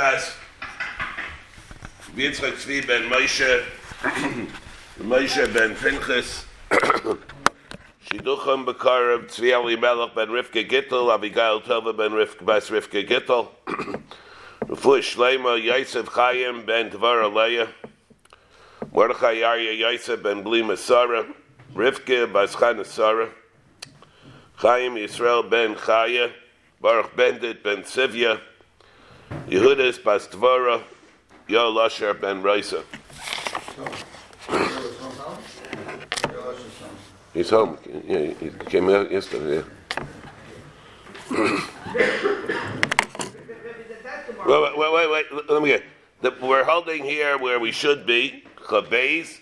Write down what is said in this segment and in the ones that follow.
Shvas, Yitzchak Tzvi ben Moshe, Moshe ben Pinchas, Shiducham Bekarev, Tzvi Elimelech ben Rivka Gittel, Abigail Tova ben Rivka Bas Rivka Gittel, Refuah Shleima Yosef Chaim ben Tvar Aleya, Mordechai Arya Yosef ben Blima Sarah, Rivka Bas Chana Sarah, Chaim Yisrael ben Chaya, Baruch Bendit ben Sivya, Yehudis Bas Tvara, Yo Lasher ben Reisa. He's home. Yeah, he came out yesterday. Wait, wait, wait, wait. Let me get. The, we're holding here where we should be, Chabez,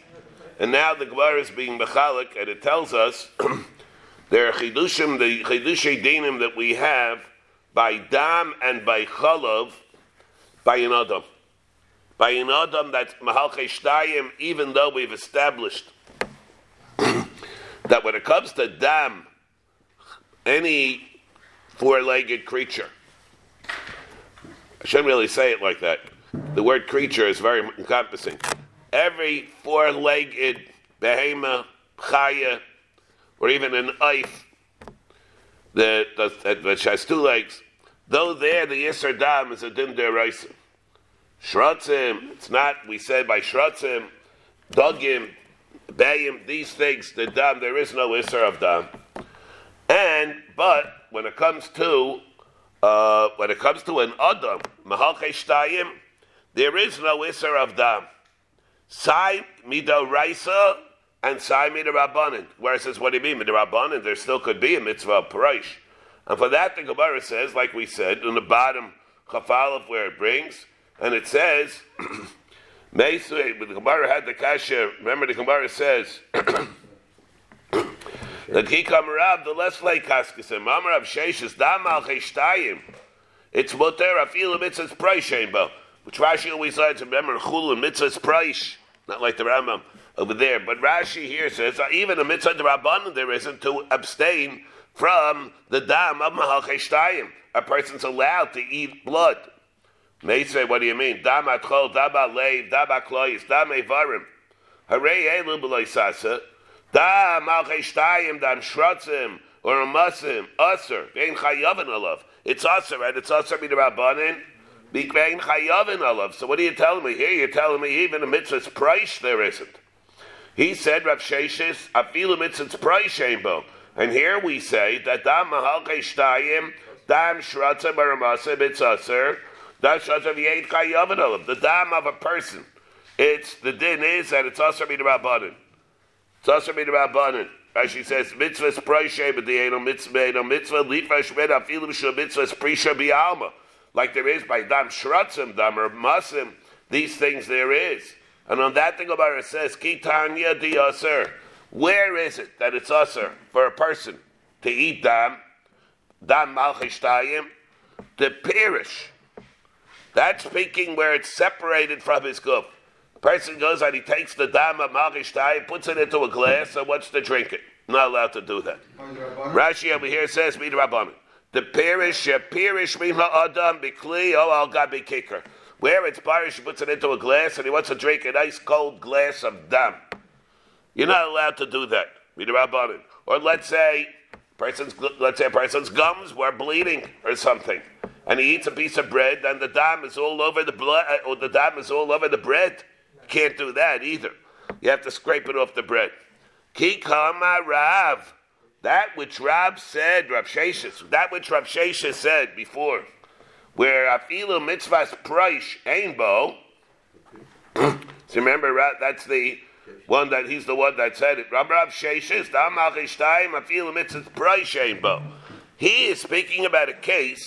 and now the Gemara is being mechalik, and it tells us there are chidushim, the chidushay dinim that we have by dam and by chalav, by an adam. By an adam that's mahalche shtayim, even though we've established that when it comes to dam, any four-legged creature, I shouldn't really say it like that. The word creature is very encompassing. Every four-legged behema, chaya, or even an oif that, that, that has two legs, though there the Yisr Dam is a dim deraisa. Shratzim, it's not, we said by Shratzim, Dogim, Bayim, these things, the Dam, there is no Isser of Dam. And, but, when it comes to, uh, when it comes to an Adam, Mahalche Shtayim, there is no Isser of Dam. Sai Mido Raisa and Sai Mido Rabbanin. Where it says, what do you mean, Mido Rabbanin? There still could be a mitzvah of. And for that, the Gemara says, like we said, in the bottom, Chafalov, where it brings, and it says, Meisui, the Gemara had the kasha. Remember, the Gemara says that Kikam Rab, the less like Kaskasim, Mamar of Sheshes, Damal Cheshtayim. It's Moter Afil Mitzvah's Shambo, which Rashi always to remember Chul Mitzvah's Price, not like the Rambam over there. But Rashi here says even a Mitzvah Rabbanon there isn't to abstain from the Dam of Mahal Cheshtayim. A person's allowed to eat blood. Meisvei, what do you mean? Dam atchol, dam alev, dam akloyis, dam evarim. Hooray, elu b'loy sasa. Dam al cheshtayim, dam shrotzim, or amasim, usr, vein chayavin alav. It's usr, right? It's usr b'di rabbanin. Vein chayavin alav. So what are you telling me? Here you're telling me even a mitzvah's price there isn't. He said, Rav Sheshis, afilu mitzvah's price shambo. And here we say that dam mahal cheshtayim, dam shrotzim, or amasim, it's usr. The dam of a person. It's the din is that it's also the rabbanon. It's also the rabbanon. Rashi says mitzvah proishe, but the eno mitzvah mitzvah lifa shmed afilim shel mitzvah prisha bialma. Like there is by dam shratzim, dam or masim. These things there is. And on that thing about it says kitanya di aser. Where is it that it's aser for a person to eat dam, dam malchishtayim, to perish? That's speaking where it's separated from his. A person goes and he takes the dam of Malchishtai, puts it into a glass, and wants to drink it. Not allowed to do that. Rashi over here says, "Meet Rabbanim." The perish, perish mina adam bikli oh al gabi kicker. Where it's parish, he puts it into a glass, and he wants to drink a nice cold glass of dam. You're not allowed to do that. Rabbanim. Or let's say, person's let's say a person's gums were bleeding or something and he eats a piece of bread, and the dam is all over the blood, uh, or the dam is all over the bread. You can't do that either. You have to scrape it off the bread. Kikama Rav, that which Rav said, Rav Sheshis, that which Rav Sheshis said before, where afilu mitzvahs price ainbo. so remember, that's the one that he's the one that said it. Rav Rav Sheshis, dam malchishtayim afilu mitzvahs price. He is speaking about a case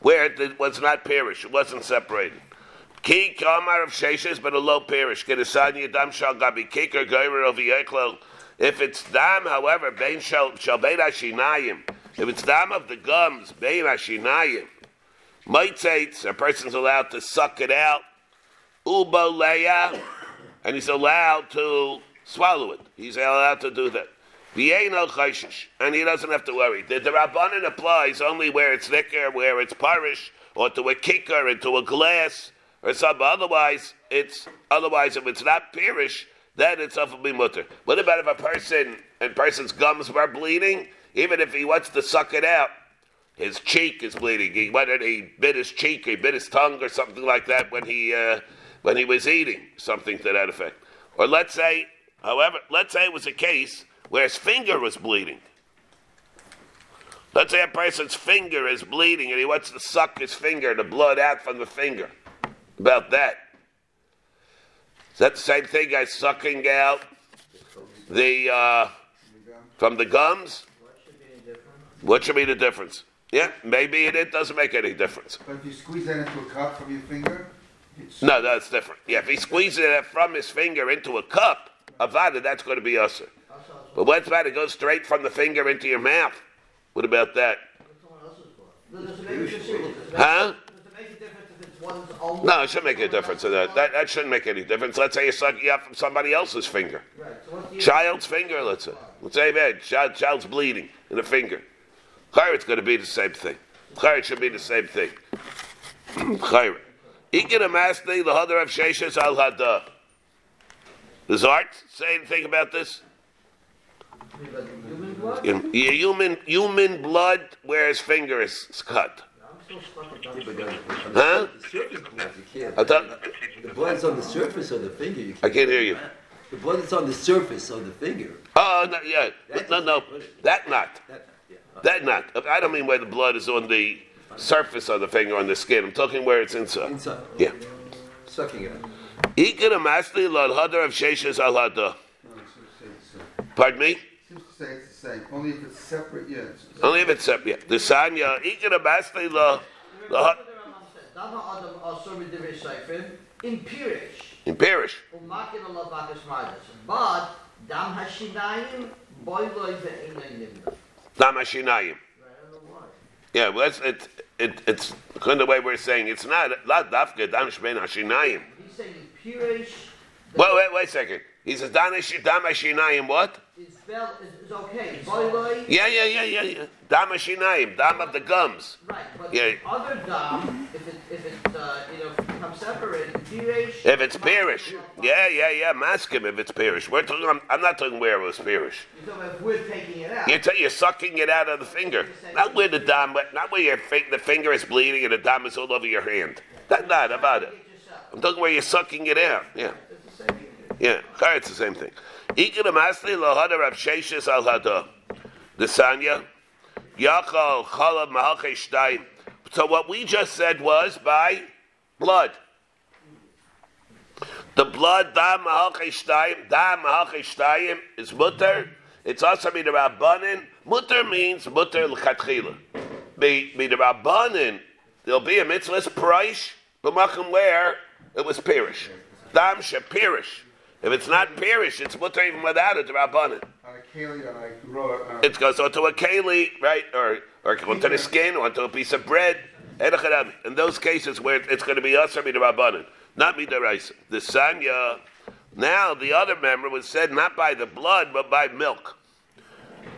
where it was not parish, it wasn't separated. Ki kamar of sheshes, but a low parish. Kedesanya dam shal gabi kiker goyrer of yeklel. If it's dam, however, bein shal shal bein ashinayim. If it's dam of the gums, bein ashinayim. Mites, a person's allowed to suck it out. Ubo leya, and he's allowed to swallow it. He's allowed to do that. Vienna chayshish, and he doesn't have to worry. The, Rabbanan applies only where it's thicker, where it's parish, or to a kicker, into a glass, or something. Otherwise, it's otherwise if it's not pirish, then it's of mutter. What about if a person and person's gums were bleeding? Even if he wants to suck it out, his cheek is bleeding. He whether he bit his cheek, he bit his tongue, or something like that when he uh, when he was eating, something to that effect. Or let's say, however, let's say it was a case where his finger was bleeding. Let's say a person's finger is bleeding and he wants to suck his finger, the blood out from the finger. About that. Is that the same thing as sucking out the uh, from the gums? What should be the difference? Yeah, maybe it, it doesn't make any difference. But if you squeeze that into a cup from your finger, no, that's different. Yeah, if he squeezes it from his finger into a cup, avada, that's going to be usher. But what's that? It goes straight from the finger into your mouth. What about that? Huh? No, it shouldn't make a difference. That. that that shouldn't make any difference. Let's say you're sucking up from somebody else's finger, child's finger. Let's say, let's say, man, child, child's bleeding in the finger. Chayr, it's going to be the same thing. Chayr should be the same thing. Chayr. Ikin amasni lahadar of sheshes al hada. Does Art say anything about this? Human human human blood where his finger is cut. Huh? I thought, the blood is on the surface of the finger. You I can't hear you. The blood is on the surface of the finger. Oh, no, yeah. no, no. That not. That not. I don't mean where the blood is on the surface of the finger, on the skin. I'm talking where it's inside. Inside. Yeah. Sucking it out. Ikar amasli lad hadar of sheshes alhada. Pardon me? Seems to say it's the same. Only if it's separate, yeah. It's Only if it's separate. Yeah. The sanya ikar amasli la la in Pirish. in parish. Umakin Allah Bakas Midas. But Dam Hashinayim Boiloi Ve'ein Nimda. Damashinayim. Yeah, well, it's it, it, it's kind of the way we're saying it's not la dafka dam shbein hashinayim. He's saying in Pirish. Wait, wait, wait a second. He says danish damashinayim what? It's spelled is, is okay. Boiloi. Yeah, yeah, yeah, yeah, yeah. Damashinayim, dam of the gums. Right, but Yeah. the other dam, if it if it uh, you know becomes separated, Pirish. If it's parish, yeah, yeah, yeah. Ask him if it's parish. We're talking. I'm, I'm not talking where it was parish. You're talking about we're taking it out. You're, t- you're sucking it out of the finger, not where the dam, not where your fi- the finger is bleeding and the dam is all over your hand. That not about it. I'm talking where you're sucking it out. Yeah, It's the same thing. Yeah. It's the same thing. The sanya yachal chalav mahalche shtayim. So what we just said was by blood. The blood dam mahalche shtayim dam mahalche shtayim is mutter. It's also the rabbanin. Mutter means mutter l'chatchila. Be be the rabbanin. There'll be a mitzvah's price. B'machim where it was pirish. Dam shepirish. If it's not pirish, it's mutter even without it. The rabbanin. on a keli, on on It goes onto a keli, right, or or onto the skin, or onto a piece of bread. In those cases where it's going to be us or rabbanin, not midaraisa. The sanya. Now the other member was said not by the blood but by milk.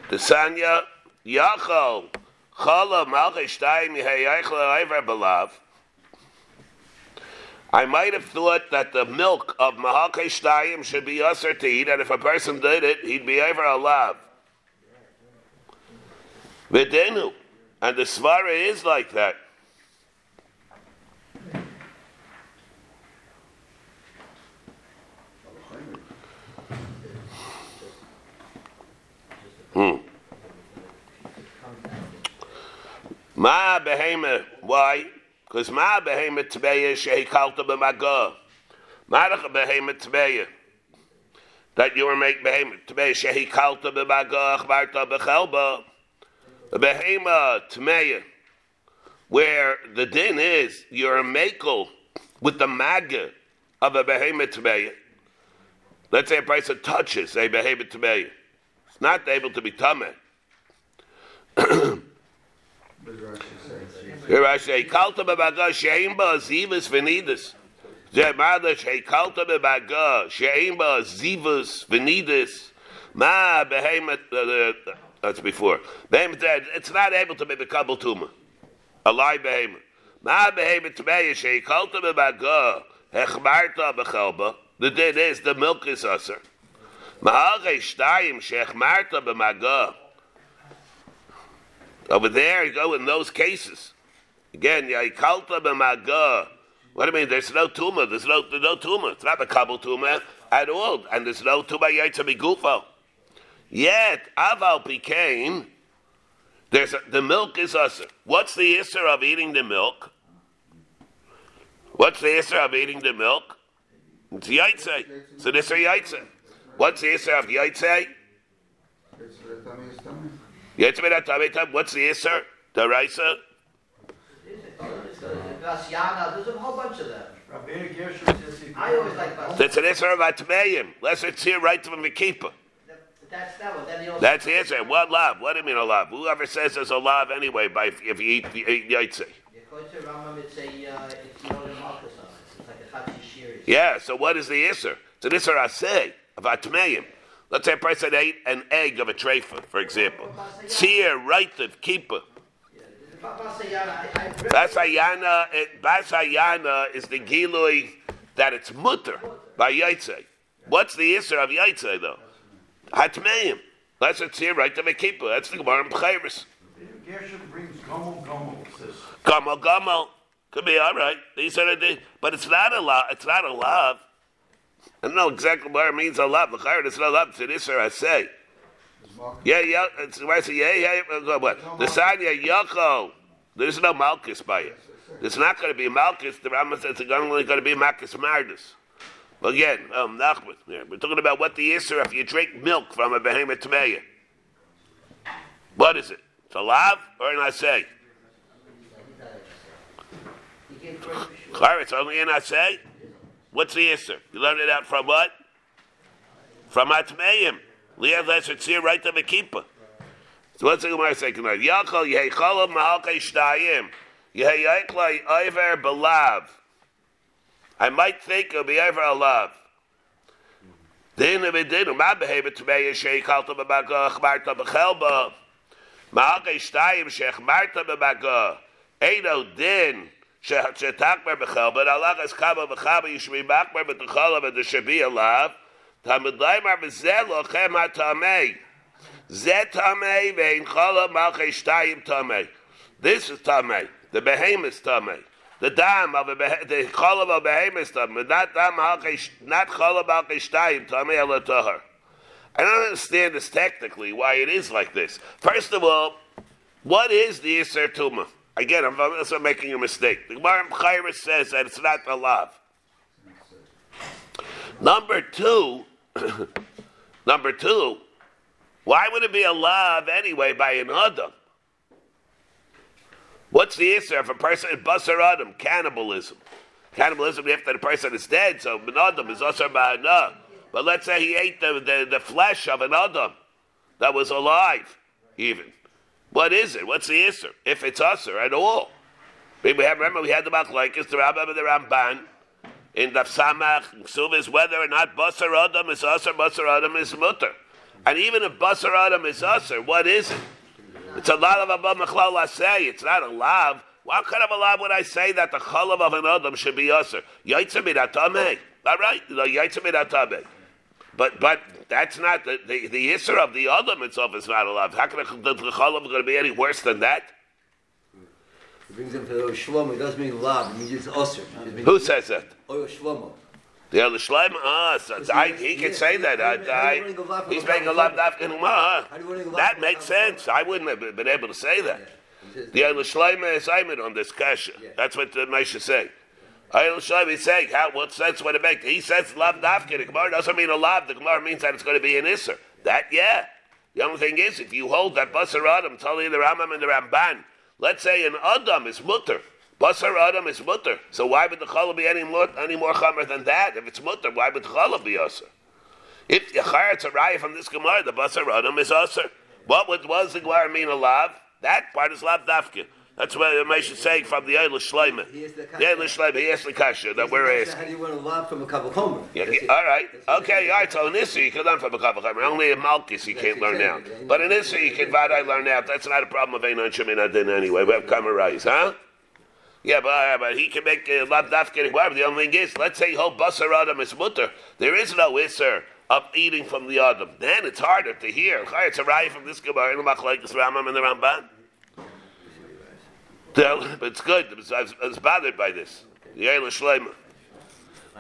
The sanya yachal chala malcheshtayim yehayachla iver belav. I might have thought that the milk of Mahakeshtayim should be usher to eat, and if a person did it, he'd be ever alive. Videnu. And the Svara is like that. Hmm. Ma behema. Why? Because my ma behema tbeya shehikalta b'magah. Marach behema tbeya. That you were make behema tbeya shehikalta b'magah achbarta b'chelba. A behema tmeya. Where the din is, you're a makel with the maga of a behema tmeya. Let's say a person touches a behema tmeya. It's not able to be tameh. She behemoth. That's before. Behemoth. uh, It's not able to be the kabel tuma. A live behemoth. Ma behemet tmeya sheikalta b'maga hechmarta b'chelba. The din is the milk is usher. Ma'agay shtayim shechmarta b'maga. Over there, go in those cases. Again, yaikalta b'maga. What do you mean? There's no tumor. There's no, there's no tumor. It's not a kabul tumor at all. And there's no tumor yaitza b'gufo. Yet, aval became, there's a, the milk is usher. What's the isser of eating the milk? What's the isser of eating the milk? It's yaitze. So this is yaitze. What's the isser of yaitze? It's What's the isser? The raisa? There's a whole bunch of them. Rabbeinu Gershom says if I always like Vasiyana. That's an isser of atmeim. Let's it's here right from the keeper. That's that one. Then. That's the answer. What love? What do you mean a love? Whoever says there's a love anyway, by if you eat, you eat yaitze. According to it's a, uh, it's more than Malchus on it. It's like a Chatzi Shiri. Yeah. So what is the isser? It's an isser say of atmeim. Let's say a person ate an egg of a treifa, for example. Tzir, right of keeper. Vasiyana, I, I read Basayana, it, Basayana is the gilui that it's mutter by yaitze. What's the isser of yaitze though? Hatmeim. That's a tzir right a keeper. That's the Gemara in B'chayris. Brings gomel gomel, says Gamal gamal. Could be all right. These are the, but it's not a love. It's not a love. I don't know exactly what it means a love. L'chayr, is not a love. It's an isser I say. Yeah, yeah. It's why say yeah, yeah. yeah, What? The sanya yachol. There's no malchus by it. There's not going to be malchus. The Rambam says it's only going to be malchus mardus. Again, um, Nachman, yeah, we're talking about what the isser if you drink milk from a behemoth tmeya. What is it? It's a lav or an asay? Clara, it's only an asay. What's the isser? You learned it out from what? From atmeim. Leah lesser tzir right to the keeper. So what's the Gemara saying tonight? Yachol yehicholam ma'alkei shtayim. Yehiyiklai iver belav. I might think it'll be over a love. It din, ma behavior to me is sheikhalta b'maga, chmarta b'chelba. Ma'alkei shtayim shechmarta b'maga. Eino din, shetakmer b'chelba, and Allah is kama b'chaba, you should be makmer This is tamei. The behemoth tamei. The dam of a the chala of behemoth tamei. Not dam malchei sh- not chala malchei shtayim tamei ala tahar. I don't understand this technically why it is like this. First of all, what is the Yisr Tuma? Again, I'm, I'm making a mistake. The Gemara in says that it's not the love. Number two, number two, why would it be a love anyway by an Adam? What's the answer if a person is Basar Adam? Cannibalism. Cannibalism after the person is dead, so an Adam is Asar Ba'ana. But let's say he ate the, the, the flesh of an Adam that was alive, even. What is it? What's the answer? If it's Asar at all. We have, remember, we had the Machlaikis, the Rambam and the Ramban in the Samach, Suvis, whether or not Basar Adam is Asar, Basar Adam is Mutter. And even if Basar Adam is Asar, what is it? It's a lot of Abba Machlal say. It's not a lav. What kind of a lav would I say that the chalav of an Adam should be Asar? Yaitza midatame. All right, Yaitza midatame. But but that's not the the, the of the Adam itself is not a lav. How can the, chalav going to be any worse than that? Brings the Shlomo. It doesn't mean lab. It means it's usher. Who says that? Oil Shlomo. The other Shleim, ah, so I, he can say that. I, I, he's making a in That makes sense. I wouldn't have been able to say that. The other Shleim is Simon on this kasha. That's what the Mishnah say. Ayel Shleim is saying, how, what sense would it make? He says dafkin. The Gemara doesn't mean a lav. The Gemara means that it's going to be an isser. That, yeah. The only thing is, if you hold that basar adam, totally the Rambam and the Ramban, let's say an adam is mutter. Basar Adam is mutter. So why would the challah be any more any more chamer than that? If it's mutter, why would the challah be usher? If it's a raya from this Gemara, the Basar Adam is usher. What would, was the Gemara mean a lav? That part is lav dafkin. That's what the Mishnah saying from the Eilish has the Eilish Shleima, he asked the kasha that we're asking. How do you want to lab from a couple homer? Yeah, yeah, all right. Okay, all right. So in Issa you can learn from a couple of Only in Malchus you can't learn now. But in Issa you can Vadai learn out. That's not a problem of Einon Shemin Adin anyway. We have Kamarais, huh? Yeah, but, uh, but he can make a lav dafke whatever. The only thing is, let's say whole basar adam is mutter. There is no isser of eating from the adam. Then it's harder to hear. It's a raya from this gemara in the machlekes Rambam and the Ramban. But it's good. I was, I was bothered by this. Shleima.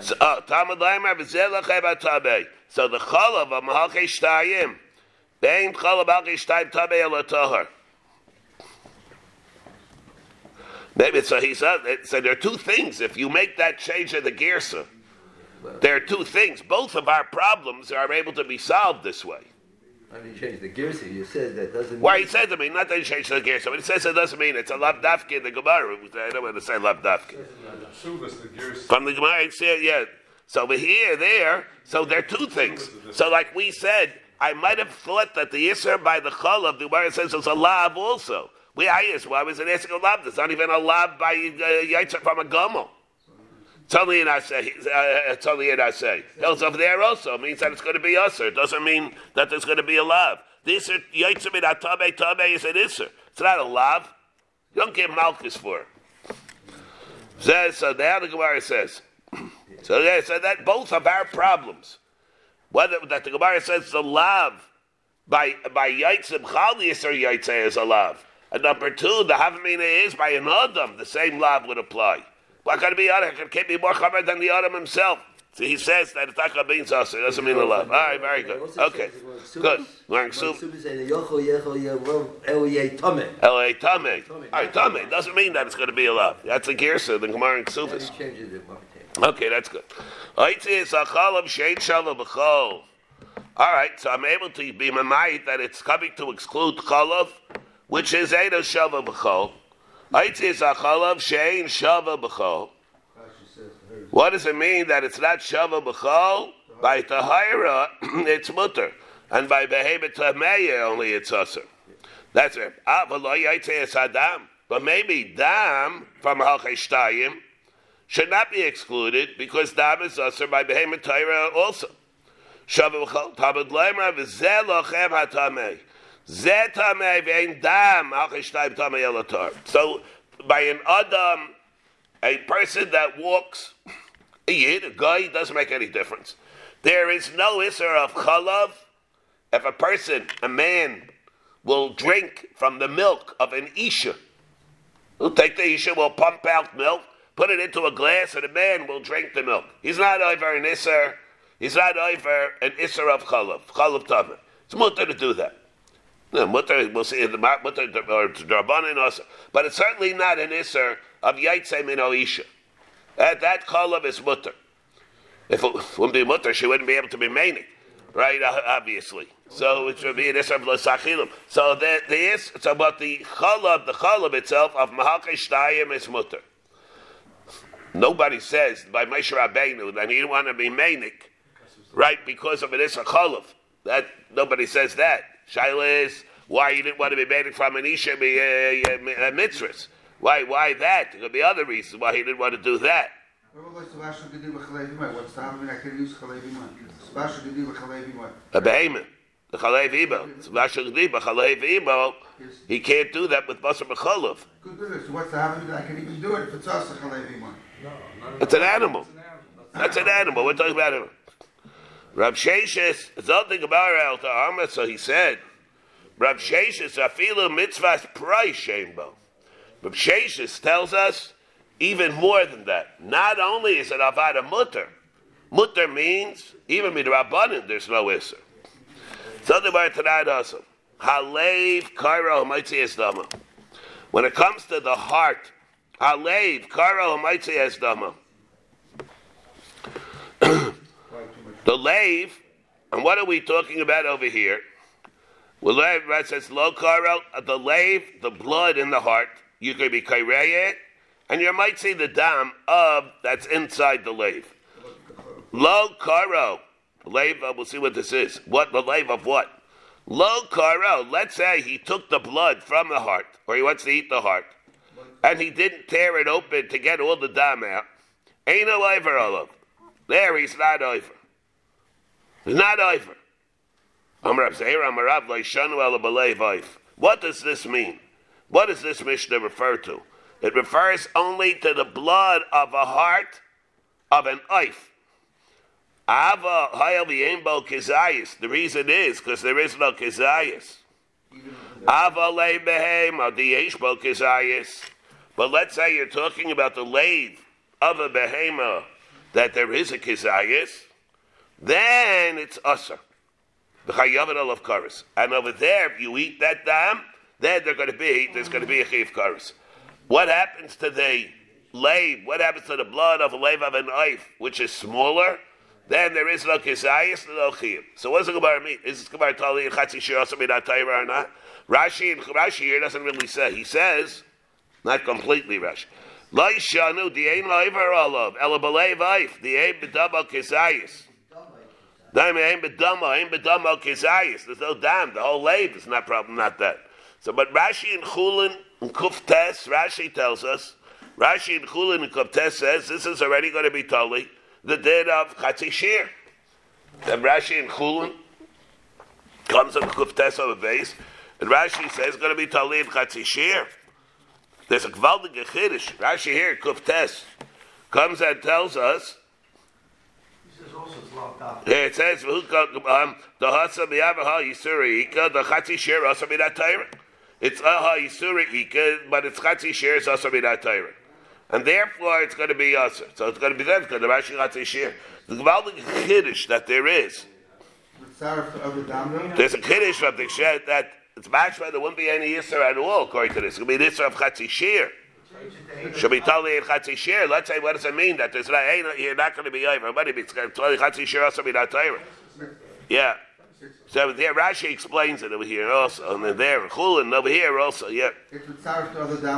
So, uh. So the chalav of Mahalkei Shtayim, bein chalav Mahalkei Shtayim tabei el tahar. Maybe so he said. So there are two things. If you make that change in the girsa, there are two things. Both of our problems are able to be solved this way. How do you change the Gersi? You said that doesn't Why mean... he said to me, not that he changed the girsa, but he says it doesn't mean it's a lav dafke in the Gemara. I don't want to say lav dafke. From the Gemara, it's here, yeah. So over here, there, so there are two things. So like we said, I might have thought that the Isser by the Chalav, the Gemara says it's a lav also. We I asked, why was it asking a lav? It's not even a lav by uh, Yitzhak from a Gomel. It's only in say. Uh, it's only in say. Those over there also means that it's going to be usher. It doesn't mean that there's going to be a lav. This Yitzhak min atabe tabe is an Isser. It's not a lav. You don't get malchus for it. Says, so now the Gemara says, so yeah, so that both of our problems, whether that the Gemara says the lav by by Yitzim Chalias or is a lav, and number two, the Havamina is by an Adam, the same lav would apply. Why can't it be Adam? It can't be more chamer than the Adam himself. So he says that it's not going to be us. It doesn't mean a love. All right, very good. Okay, good. Learning soup. L.A. Tame. All right, Tame. Doesn't mean that it's going to be a love. That's a Gersa, the Gemara and Ksufis. Okay, that's good. All right, so I'm able to be mamait that it's coming to exclude chalav, which is Edo Shava B'chol. What does it mean that it's not Shava B'chol? By Tahira, it's mutter. And by Behemoth Tameya, only it's usher. That's it. Ah, but maybe dam from Halcheshtayim should not be excluded because dam is usher by Behemoth Torah also. Shava B'chol. Lochem hatameh. So by an Adam, a person that walks, a yid, a guy, doesn't make any difference. There is no isser of chalav. If a person, a man, will drink from the milk of an isha, we'll take the isha, we'll pump out milk, put it into a glass, and a man will drink the milk. He's not over an isser. He's not over an isser of chalav, chalav tamah. It's mutter to do that. No, mutter, we'll see mutter or also, but it's certainly not an isser of yaitse min oisha. That that is mutter. If it wouldn't be mutter, she wouldn't be able to be maining, right? Uh, obviously, so it would be an isser of lasachilim. So the the is so but the chalav, the chalav itself of mahalkesh tayim is mutter. Nobody says by Moshe Rabbeinu that he didn't want to be manic, right? Because of it is a chalav. That nobody says that. Shaila is why you didn't want to be made from an Isha a, mitzvah. Why? Why that? There could be other reasons why he didn't want to do that. A behemoth. The chalev ibo. He can't do that with basar b'chalav. What's the having? I can even do it if it's us, the chalev It's an animal. That's an animal. We're talking about it. Rab Sheshes, something about El Ta'ama, so he said, Rab Sheshes, Afilu mitzvahs price shambo. Rab Sheshes tells us even more than that. Not only is it avada mutter, mutter means, even with Rabbanin, there's no isser. Something about tonight also. Halev kairo dama. When it comes to the heart, Halev kairo dama. The lave, and what are we talking about over here? Well, it says lo karo, the lave, the blood in the heart. You could be kaireyet, and you might see the dam of that's inside the lave. Lo karo, lave. Uh, we'll see what this is. What the lave of what? Lo karo. Let's say he took the blood from the heart, or he wants to eat the heart, and he didn't tear it open to get all the dam out. Ain't no over olive. There, he's not over. Not over. What does this mean? What does this Mishnah refer to? It refers only to the blood of a heart of an oif. Ava. The reason is because there is no kizayis. Ava. But let's say you're talking about the lathe of a behema that there is a kizayis, then it's usher. The chayav of karis. And over there, if you eat that dam, then they're going to be there's going to be a chiv karis. What happens to the lave? What happens to the blood of a lave of an oif, which is smaller? Then there is no kisayis, no. So what's the Gemara mean? Is this Gemara tali and chatzi shir also be not or not? Rashi and Rashi here doesn't really say. He says, not completely Rashi. Lo yishanu the ein loiver olav ela b'leiv oif the ein b'dama kisayis. Dam ein b'dama ein b'dama kisayis. There's no dam. The whole lave is not problem, not that. So, but Rashi and Chulin and Kuftes, Rashi tells us, Rashi and Chulin and Kuftes says this is already going to be totally the din of Chatzi Shir. Then Rashi and Chulin comes on Kuftes on the base, and Rashi says it's going to be totally in Chatzi Shir. There's a Gvaldige Chiddush. Rashi here, Kuftes, comes and tells us He says also it's locked up. yeah, it says um, the hasa biyavaha yisuri ika the also be that Torah. It's aha yisuri ika, but it's chatzi share is that Torah. and therefore it's going to be us. So it's going to be them because the Rashi chatzi share. The gewaldige chiddush that there is. There's a kiddush from the shed that it's mashma there wouldn't be any yisur at all according to this. Going to be yisur of chatzi share. In chatzi share. Let's say, what does it mean that there's not, hey, you're not going to be over? But to be chatzi share also be not Torah. Yeah. So there, Rashi explains it over here also, and then there, Chulin over here also. Yeah.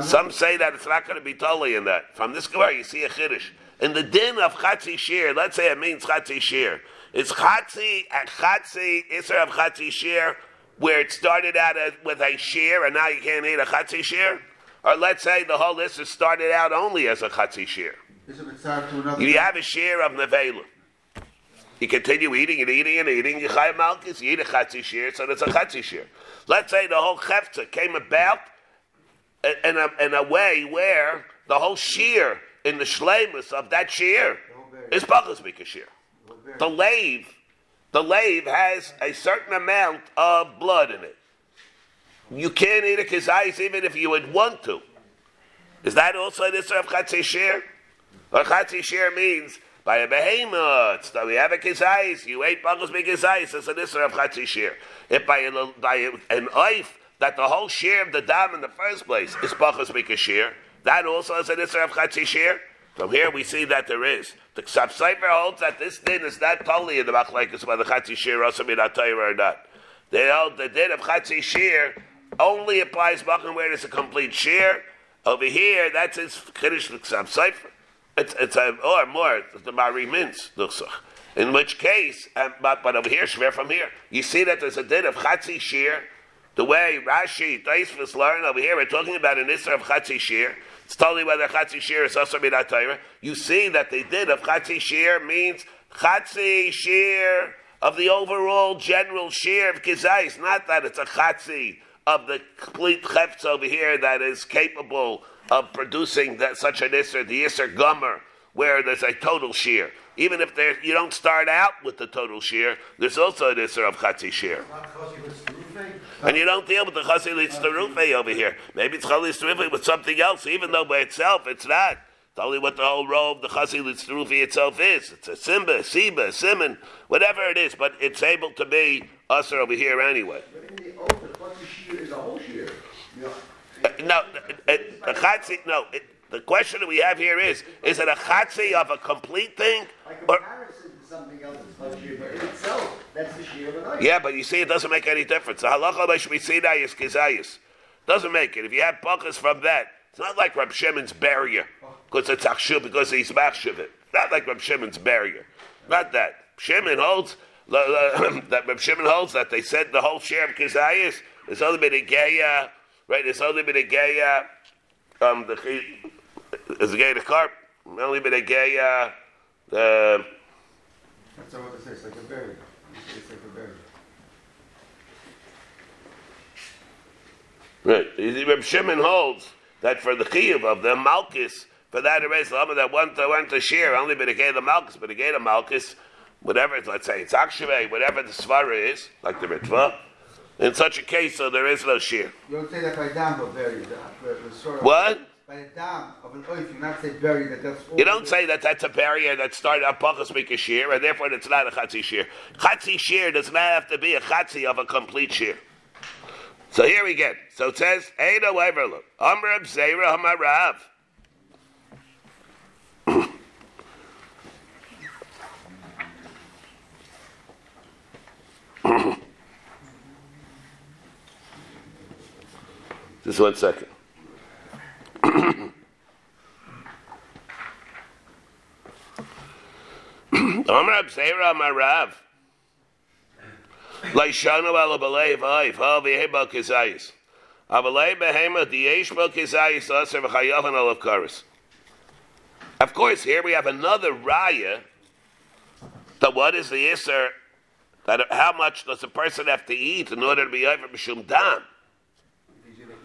Some say that it's not going to be totally in that. From this Gemara, you see a chiddush. In the din of chatzi shir, let's say it means chatzi shir. It's chatzi and chatzi, Isra of chatzi shir, where it started out with a shir and now you can't eat a chatzi shir? Or let's say the whole list has started out only as a chatzi shir. Is it with Sarah to another You have a share of nevela. You continue eating and eating and eating. You chayim malchus. You eat a chatzi share, so that's a chatzi share. Let's say the whole chefza came about in a, in a way where the whole shear in the shlemus of that shear is bachas shear. The lave, the lave has a certain amount of blood in it. You can't eat a kizayis even if you would want to. Is that also this of chatzi share? Or chatzi share means by a behemoth. So we have a kizayis. You ate bagels big kizayis. It's an isra of chatzi share. If by, a, by an oif that the whole share of the dam in the first place is bagels big share, that also is an isra of chatzi share. From here we see that there is. The Ksab Sefer holds that this din is not totally in the machlekes whether chatzi share also be not Torah or not. They hold the din of chatzi share only applies bakum where it's a complete share. Over here, that's his kiddush sefer. It's it's a or more the mari mints luchsach. In which case, um, but but over here, shver from here, you see that there's a din of chatzi shir. The way Rashi Taisvus learn over here, we're talking about an isra of chatzi shir. It's totally whether chatzi shir is also minat Torah. You see that the din of chatzi shir means chatzi shir of the overall general shir of kizais. Not that it's a chatzi of the complete chefts over here that is capable of producing that such an isser, the isser gummer, where there's a total shear. Even if there, you don't start out with the total shear, there's also an isser of chatzi shear. And you don't deal with the chassi litzterufe over here. Maybe it's chassi litzterufe with something else, even though by itself it's not. It's only what the whole row of the chassi litzterufe itself is. It's a simba, a siba, a simon, whatever it is, but it's able to be usher over here anyway. But in the oath, the fucking shear is a whole shear. You know, Uh, no, uh, the chatzi, no. It, the question that we have here is: Is it a chatzi of a complete thing, or something else, it's not shear, but in itself, that's the shear of yeah? But you see, it doesn't make any difference. The halacha is kizayis. Doesn't make it. If you have pakas from that, it's not like Rab Shimon's barrier because it's achshuv because he's machshuv. Not like Rab Shimon's barrier. Not that. Shimon holds that Rab Shimon holds that they said the whole share of kizayis. There's only been a right? It's only been a geya. Uh, um, the is a geya the carp. Only been a geya. Uh, the That's not what it says. Like a berry. It's like a berry. Right. Reb Shimon holds that for the chiyuv of the malchus, for that erase lama um, that went to went to share only but again the malchus, but again the malchus, whatever it's, let's say it's akshave, whatever the svara is, like the ritva. In such a case, so there is no shear. You don't say that by dam, but bury. of- What? By a dam of an oif, you not say bury, that that's all. You don't say that that's a barrier that started up pachas make a shear, and therefore it's not a chatzi shear. Chatzi shear does not have to be a chatzi of a complete shear. So here we get. So it says, Edo Everlu, Amr Zera Hamarav. Just one second. Amr Zera Hamarav. Laishanu ala ha kizayis. Avalei behema kizayis v'chayavan olav karis. Of course, here we have another raya. That what is the iser? That how much does a person have to eat in order to be over b'shum dam?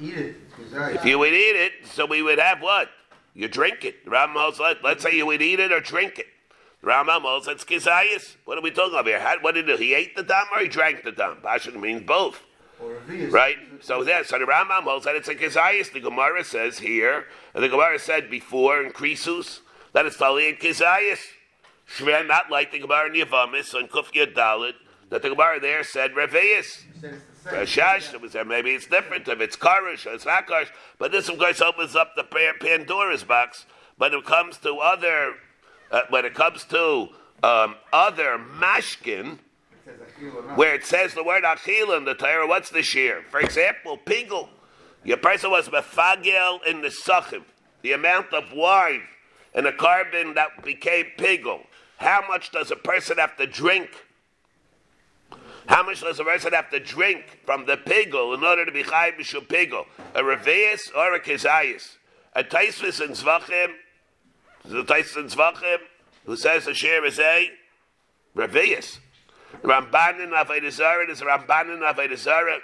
Eat it. If you would eat it, so we would have what? You drink it. The Rambam holds let's say you would eat it or drink it. The Rambam holds it's kizayis. What are we talking about here? How, what did he do? He ate the dam or he drank the dam? Passion means both. Or a vias. Right? So there, so the Rambam holds that it's a kizayis. The Gemara says here, and the Gemara said before in Krisus, that it's totally in kizayis. Shver, not like the Gemara in Yavamis on Kufya Dalit, that the Gemara there said reveis. The. Rashash. Maybe it's different if it's Karush or it's not Karush. But this, of course, opens up the Pandora's box. When it comes to other, uh, when it comes to um, other mashkin, where it says the word achil in the Torah, what's the shear? For example, pigel. Your person was mefagel in the sachim, the amount of wine in a carbon that became pigel. How much does a person have to drink? How much does a person have to drink from the pigel in order to be chayv b'shul pigel? A reveus or a kizayis? A taisvis in zvachim, the taisvis in zvachim, who says the share is a reveus. Ramban in Avodah Zarah is Ramban in Avodah Zarah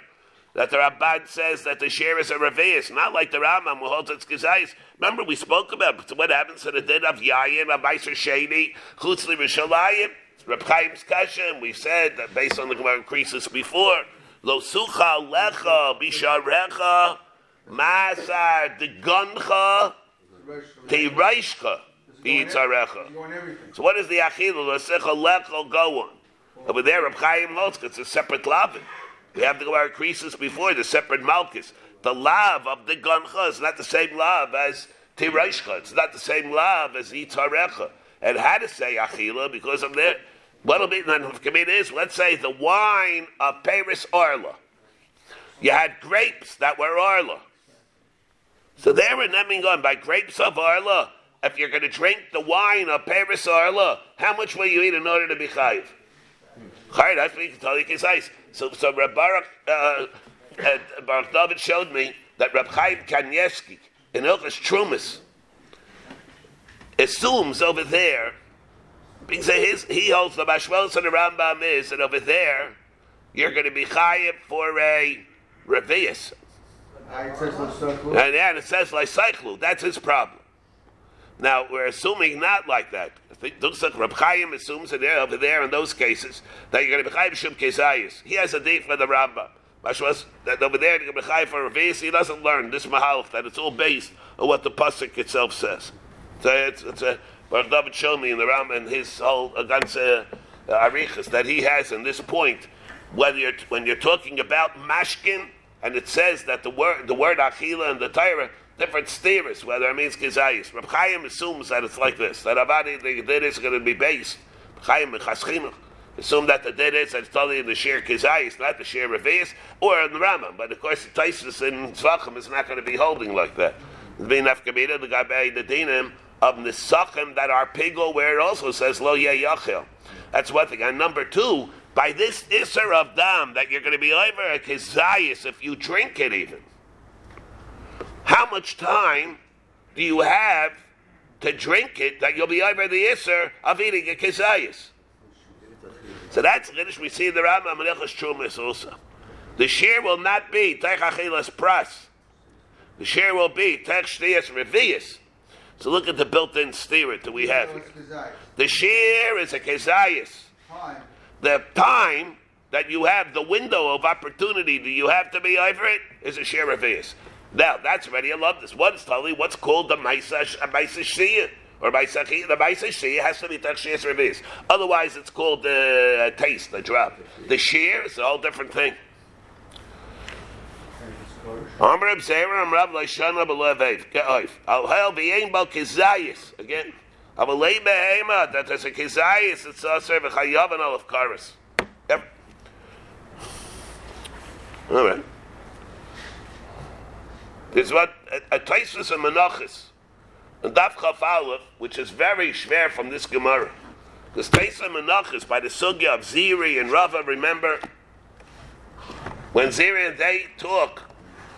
that the Ramban says that the share is a reveus, not like the Rambam who holds it's kizayis. Remember we spoke about what happens to the din of Yayin, Rabbi Sheni, Chutzli Rishalayim, Reb Chaim's Kasha, and we said that based on the Gemara increases before, Lo Sucha Lecha Bisharecha Masar Deguncha want everything. So what is the achila? L'secha lechel go on. Over there, Reb Chaim holds it's a separate lavin. We have the Gemara creases before the separate malchus. The lav of the gancha is not the same lav as tiraishcha. It's not the same lav as yitzarecha. And how to say achila because of that? What'll be then if is let's say the wine of Paris Orla. You had grapes that were Orla. So there in Emingon, by grapes of Arla, if you're going to drink the wine of Paris Arla, how much will you eat in order to be chayiv? Chayiv, that's what you can tell you So, so Reb Baruch, uh, uh, David showed me that Reb Chaim Kanievsky in Ilchas Trumas assumes over there, his, he holds the Mashmos and the Rambam is, and over there, you're going to be chayiv for a revius. It. And then it says like cyclu. That's his problem. Now we're assuming not like that. I think looks like Reb Chaim assumes it there over there in those cases that you're going to be chayiv shum kesayis. He has a date for the Rambam. Mashwas that over there you're going to be chayiv for revis. He doesn't learn this mahalach that it's all based on what the pasuk itself says. So it's, it's a Baruch David showed me in the Rambam and his whole ganze uh, arichas that he has in this point. Whether you're, when you're talking about mashkin and it says that the word the word achila and the Torah different steers whether it means kizayis. Reb Chaim assumes that it's like this that Avadi the did is going to be based. Chaim and assume that the did is that it's totally in the share kizayis, not the share revius or in the Rambam. But of course, the Taisus in Tzvachim is not going to be holding like that. It's being the guy the dinim of nisachim that are pigel where it also says lo yachil. That's one thing. And number two, by this isser of dam that you're going to be over a kizayis if you drink it even. How much time do you have to drink it that you'll be over the isser of eating a kizayis? So that's Chiddush we see the Rambam Menechas Trumas also. The shear will not be Teich Achilas Pras. the share will be tech shtiyas revius. So look at the built-in steer that we have here. The shear is a kezayis. The time that you have, the window of opportunity that you have to be over it, is a shear of revius. Now that's ready. I love this. What's totally what's called the maisa shia or maisa the maisa shia has to be tech shtiyas revius. Otherwise, it's called the uh, taste, the drop. The shear is a whole different thing. And it's kosher. Amr Zera and Rav Lashana Belevev. Get off. Al Hel B'Yein Bal Kizayis. Again. Av Alei Behema. That there's a Kizayis. It's Aser V'Chayav and Olaf Karis. Yep. All right. This is what a, a Taisus and Menachis. And Daf Chaf Aleph, which is very schwer from this Gemara. Because Taisus and Menachis, by the Sugya of Ziri and Rava, remember, when Ziri and they talk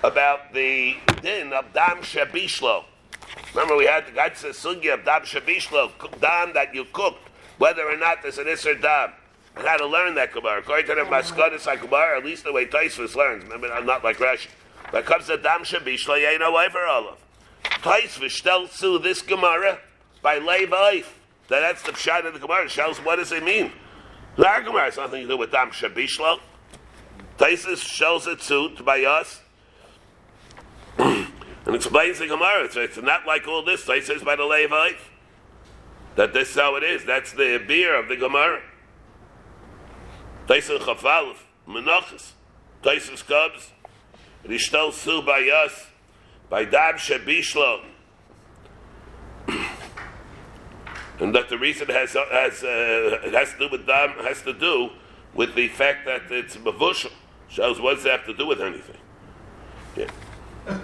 about the din of dam shabishlo. Remember, we had the Gatsa Sugya of dam shabishlo, dam that you cooked, whether or not there's an isser dam. And how to learn that Gemara. According to the Maskonis HaGemara, at least the way Taisvus learns. Remember, I'm not like Rashi. It comes to dam shabishlo, you way for Olav. Taisvus tells to this Gemara by Oif. That that's the pshat of the Gemara. Shows what does it mean. The Gemara has nothing to do with dam shabishlo. Taisus shows it to by us and explains the Gemara. So it's not like all this. Taisus says by the Levite that this is how it is. That's the beer of the Gemara. Taisus Chafalif, Menachas. Taisus comes, Rishtel Su by us, by Dab Shabishlo. And that the reason has has uh, it has to do with dam has to do with the fact that it's mavushal. Shows what does have to do with anything? Yeah. All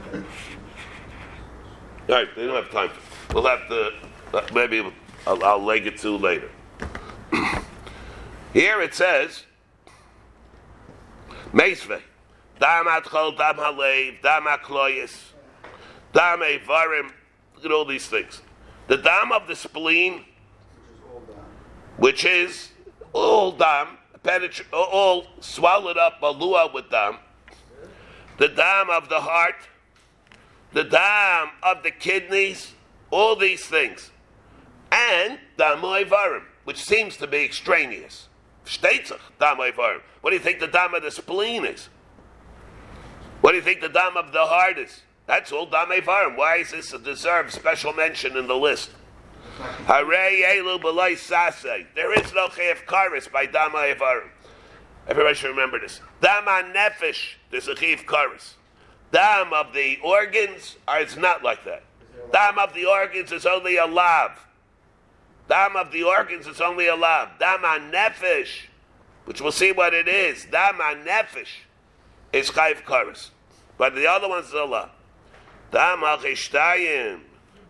right, they don't have time. We'll have to uh, maybe I'll, I'll leg it to later. Here it says, Meisve, Dam Atchol, Dam Halev, Dam Akloyes, Dam Evarim. Look at all these things. The dam of the spleen, Which is all dam, all swallowed up, balua with dam. The dam of the heart, the dam of the kidneys, all these things. And dam oivarim, which seems to be extraneous. Shteitzach, dam oivarim. What do you think the dam of the spleen is? What do you think the dam of the heart is? That's all dam oivarim. Why is this a deserved special mention in the list? Hooray, elu sase. There is no chayef karis by dama evarim. Everybody should remember this. Dama nefesh, there's a chayef karis. Dam of the organs, it's not like that. Dam of the organs is only a lav. Dam of the organs is only a lav. Dama nefesh, which we'll see what it is. Dama nefesh is chayef karis. But the other one's a lav. Dam achishtayim.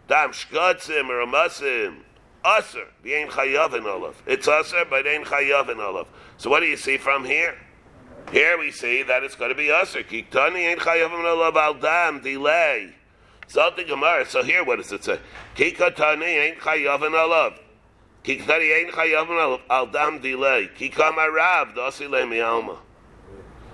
Dam shkotzim or amasim. Usr, the ain't chayav in olav. It's usr, but ain't chayav in olav. So what do you see from here? Here we see that it's going to be usr. Kiktani ain't chayav in olav al dam delay. Something Gemara. So here, what does it say? Kikatani ain't chayav in olav. Kiktani ain't chayav in olav al dam delay. Kikama rav dosi le mi alma.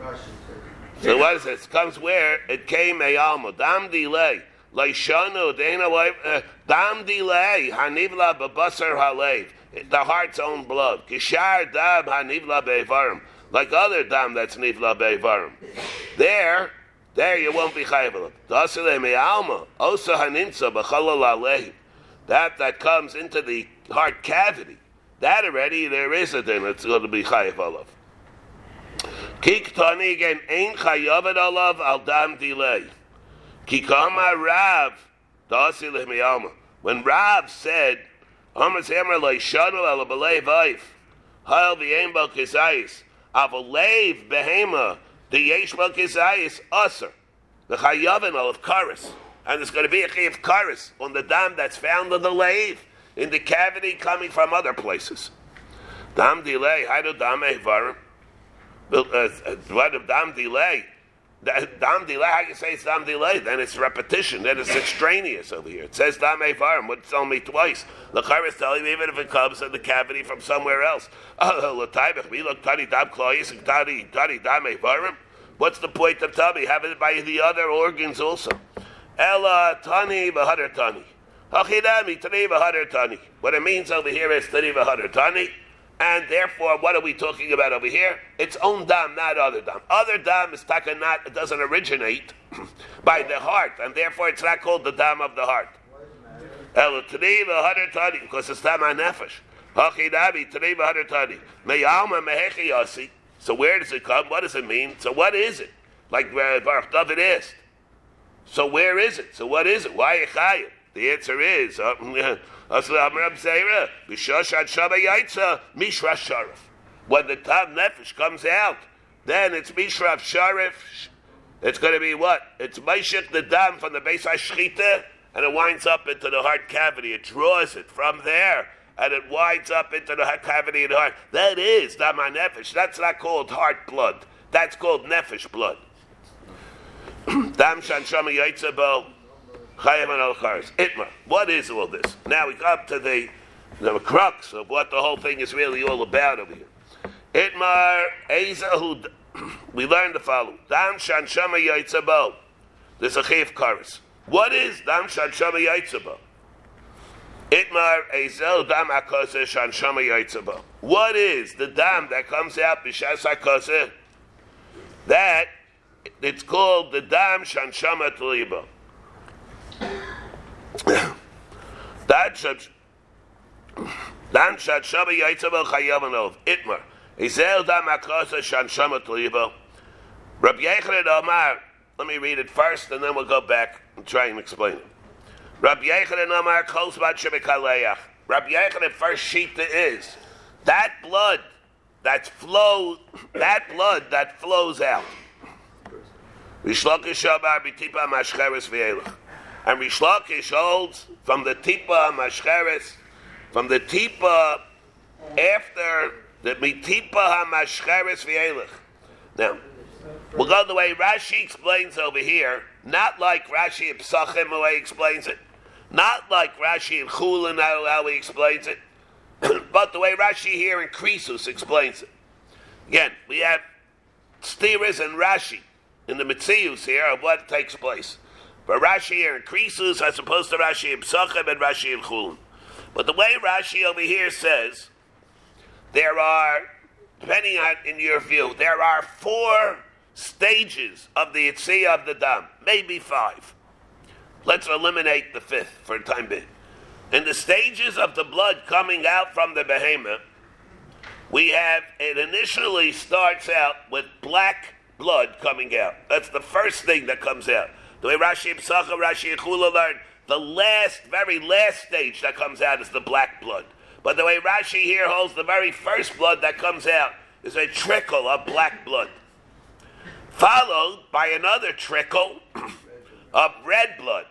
Rashi says. So what is this? Comes where it came a alma. Dam delay. Leishanu dana uh, Dam delay. Hanivla babasar halev. The heart's own blood. Kishar dam hanivla bevarim. Like other dam that's nivla bevarim. There, there you won't be chayvela. Dasile me alma. Osa haninsa b'chalal alev. That that comes into the heart cavity. That already there is a thing that's going to be chayav olav. Kiktani again, ain't chayavet alav al dam delay. Kikama Rav, dasi lehmiyama. When Rav said, Hamas Emer le shanu ala belay vaif, hail kizayis, avalev behema, the yesh bal kizayis, usr. The chayavin of karis. And there's going to be a chayav karis on the dam that's found on the lave, in the cavity coming from other places. Dam delay, haidu dam ehvarim. Uh, uh, what if dam delay? Da- Dam delay, how you say it's dam delay? Then it's repetition. Then it's extraneous over here. It says dam evarim. What's telling me twice? Lachar is telling me even if it comes in the cavity from somewhere else. What's the point of me? Have it by the other organs also. Ella tani v'hadar tani. Hachidami tani tani. What it means over here is tani v'hadar tani. And therefore, what are we talking about over here? Its own dam, not other dam. Other dam is taka not, it doesn't originate by the heart, and therefore it's not called the dam of the heart. Because it's dam nefesh. So where does it come? What does it mean? So what is it? Like Baruch David asked. So where is it? So what is it? Why? The answer is uh, Uh, when the Tam Nefesh comes out, then it's Mishraf Sharif. It's going to be what? It's Meshach the Dam from the base Ashchita, and it winds up into the heart cavity. It draws it from there, and it winds up into the heart cavity the heart. That is Dam Nefesh. That's not called heart blood. That's called Nefesh blood. Dam Shan Shama Yitzabo. Itmar. What is all this? Now we come to the, the crux of what the whole thing is really all about over here. Itmar Ezahu. We learned the following: Dam Shan Shama Yitzabo. There's a chayv karis. What is Dam Shan Shama Yitzabo? Itmar Ezel Dam Akose Shan Shama Yitzabo. What is the dam that comes out b'shas Akose? That it's called the dam Shan Shama Tulibo. that should Dan shaba yaitzav chayavanov itmar. Izel dam akosa shan shama tlibo. Rabbi Yechanan Omar. Let me read it first, and then we'll go back and try and explain it. Rabbi Yechanan Omar kos bat shebekaleach. Rabbi Yechanan first sheet is that blood that flows, that blood that flows out. Rishlokish shabar bitipa mashcheres v'elach. And Rish Lakish holds from the Tipa Mashcheres, from the Tipa after the Mitipa HaMashcheres V'elech. Now, we'll go the way Rashi explains over here, not like Rashi in Psachim, way he explains it, not like Rashi in Chulin, how, how he explains it, but the way Rashi here in Kerisus explains it. Again, we have Steers and Rashi in the Mitzius here of what takes place. But Rashi increases as opposed to Rashi in and Rashi in. But the way Rashi over here says, there are, depending on in your view, there are four stages of the Yitzhiyah of the Dam, maybe five. Let's eliminate the fifth for the time being. In the stages of the blood coming out from the behemoth, we have, it initially starts out with black blood coming out. That's the first thing that comes out. The way Rashi Psacha, Rashi Yechula learned, the last, very last stage that comes out is the black blood. But the way Rashi here holds, the very first blood that comes out is a trickle of black blood, followed by another trickle of red blood,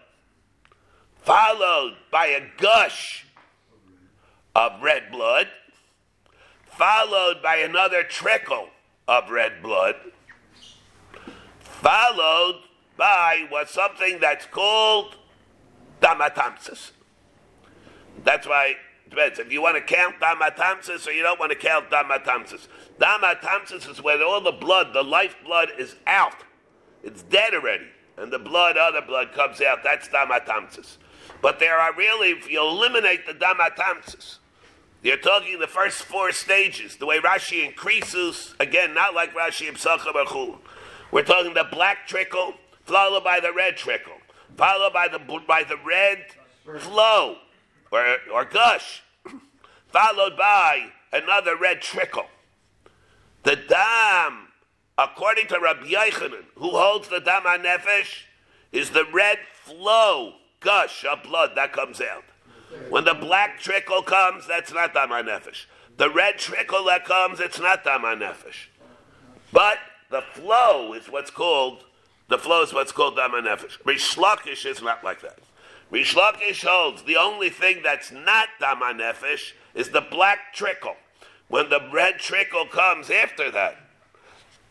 followed by a gush of red blood, followed by another trickle of red blood, followed by was something that's called damatamsis. That's why it depends. If you want to count damatamsis or you don't want to count damatamsis. Damatamsis is when all the blood, the life blood, is out. It's dead already. And the blood, other blood comes out. That's damatamsis. But there are really, if you eliminate the damatamsis, you're talking the first four stages. The way Rashi increases, again, not like Rashi in Psachah We're talking the black trickle, followed by the red trickle, followed by the by the red flow or, or gush, followed by another red trickle. The dam, according to Rabbi Yochanan, who holds the dam nefesh, is the red flow gush of blood that comes out. When the black trickle comes, that's not dam nefesh. The red trickle that comes, it's not dam nefesh. But the flow is what's called the flow is what's called Dama Nefesh. Rish Lakish is not like that. Rish Lakish holds the only thing that's not Dama Nefesh is the black trickle. When the red trickle comes after that,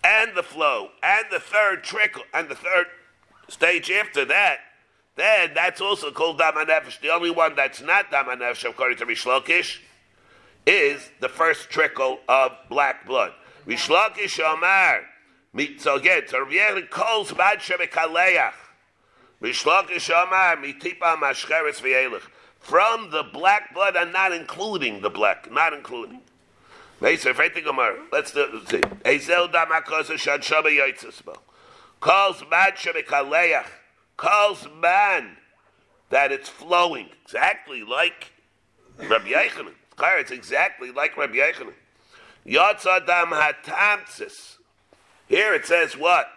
and the flow, and the third trickle, and the third stage after that, then that's also called Dama Nefesh. The only one that's not Dama Nefesh, according to Rish Lakish, is the first trickle of black blood. Rish Lakish Omar, so again, Yechon calls Bad v'elech. From the black blood and not including the black, not including. Let's do see. Ezel damakosa shad shaba yoitzisba. Calls man shemikaleach. Calls man that it's flowing. Exactly like Rabbi Yechanan. It's exactly like Rabbi Yechanan. Yotza dam hatamtsis. Here it says what?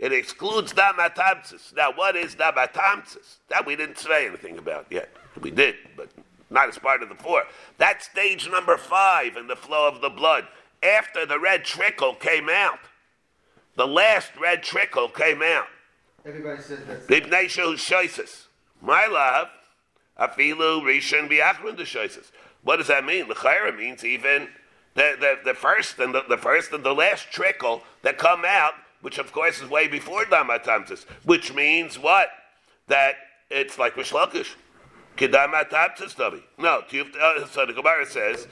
It excludes dam hatamtsis. Now, what is dam hatamtsis? That we didn't say anything about yet. We did, but not as part of the four. That's stage number five in the flow of the blood. After the red trickle came out, the last red trickle came out. Everybody says that's. Bibnei shehu shoises. My love, afilu rishon biachron de shoises. What does that mean? L'chayra means even the, the, the first and the, the first and the last trickle that come out, which of course is way before damatamtis, which means what? That it's like Rishlakish. Kedamatamtis tabi. No, uh, so the Gemara says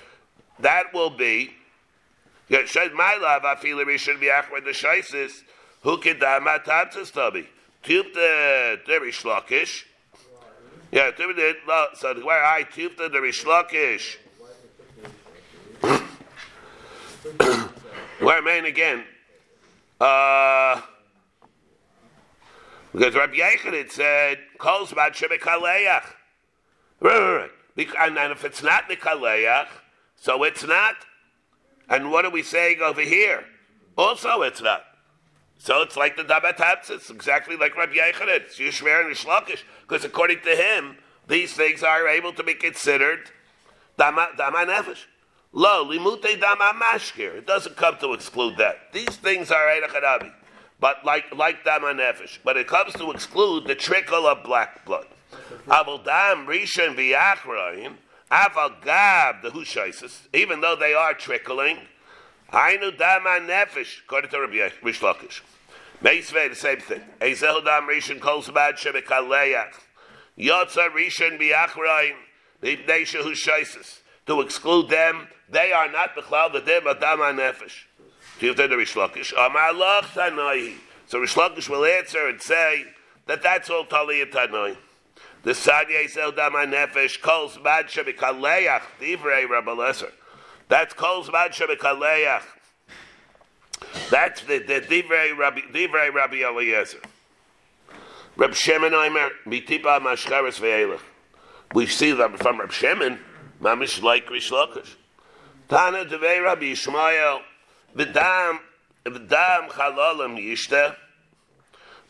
that will be shed my love afilu rishon biachron de shoises. Who kedamatamtis tabi? Tufta the Rishlakish. Yeah, so the Gemara I Tufta the Rishlakish. Where main again? Uh, because Rabbi Yechanan said, "Calls about shemikaleach." Right, right, right. And, if it's not mikaleach, so it's not. And what are we saying over here? Also, it's not. So it's like the Dabatats. It's exactly like Rabbi Yechanan. It's Yishmer and Yishlakish. Because according to him, these things are able to be considered Dama, dama Nefesh. Lo, limute dama mashkir. It doesn't come to exclude that. These things are Eidachadabi. But like, like dama Nefesh. But it comes to exclude the trickle of black blood. Aval dam rishon v'yachrayin. Aval gab the hushaisis. Even though they are trickling. Ainu dama nefesh, according to Rabbi Rish Lakish. Meisvei, the same thing. Ezel dam rishon kol sabad shebekaleach. Yotza rishon biachrain. Bibnei shehu shaisis. To exclude them, they are not the cloud that they're dama nefesh. Tivta the Rish Lakish. So Rish will answer and say that that's all tali tanoi. The Sadye Ezel dama nefesh kol sabad shebekaleach. Divrei Rabbi Eliezer. That's kol zman shebekaleach. That's the the divrei Rabbi divrei Rabbi Eliezer. Reb Shimon Aimer mitipa mashkaris ve'elech. We see that from Reb Shimon, mamish like Rish Lakish. Tana devei Rabbi Yishmael v'dam v'dam chalalim yishta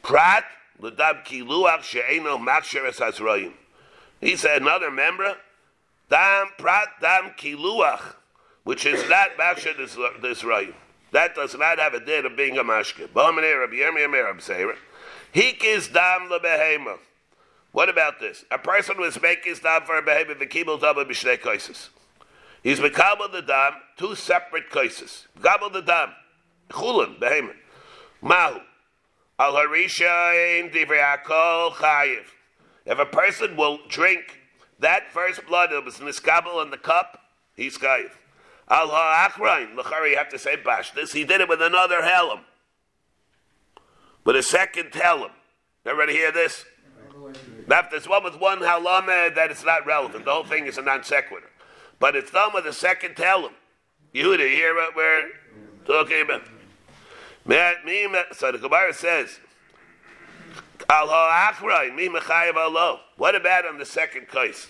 prat l'dam kiluach she'eno maksheres hazroyim. He said another member dam prat dam kiluach which is not Maksha this, right. That does not have a din of being a mashke. B'amanei Rabbi Yirmiyah Merab Seira. Hikis dam lebehema. What about this? A person was making his dam for a behema v'kibul dam b'shnei kaisis. He's mekabel the dam, two separate kaisis. Gabel the dam. Chulin, behema. Mahu. Al harishain divrei akol chayiv. If a person will drink that first blood that was niskabel in the cup, he's chayiv. Al ha'achrain, l'chari, you have to say bash this. He did it with another helam. With a second helam. Everybody hear this? If there's one with one halama, that it's not relevant. The whole thing is a non sequitur. But it's done with a second you to hear what we're talking about? So the Gemara says. What about on the second case?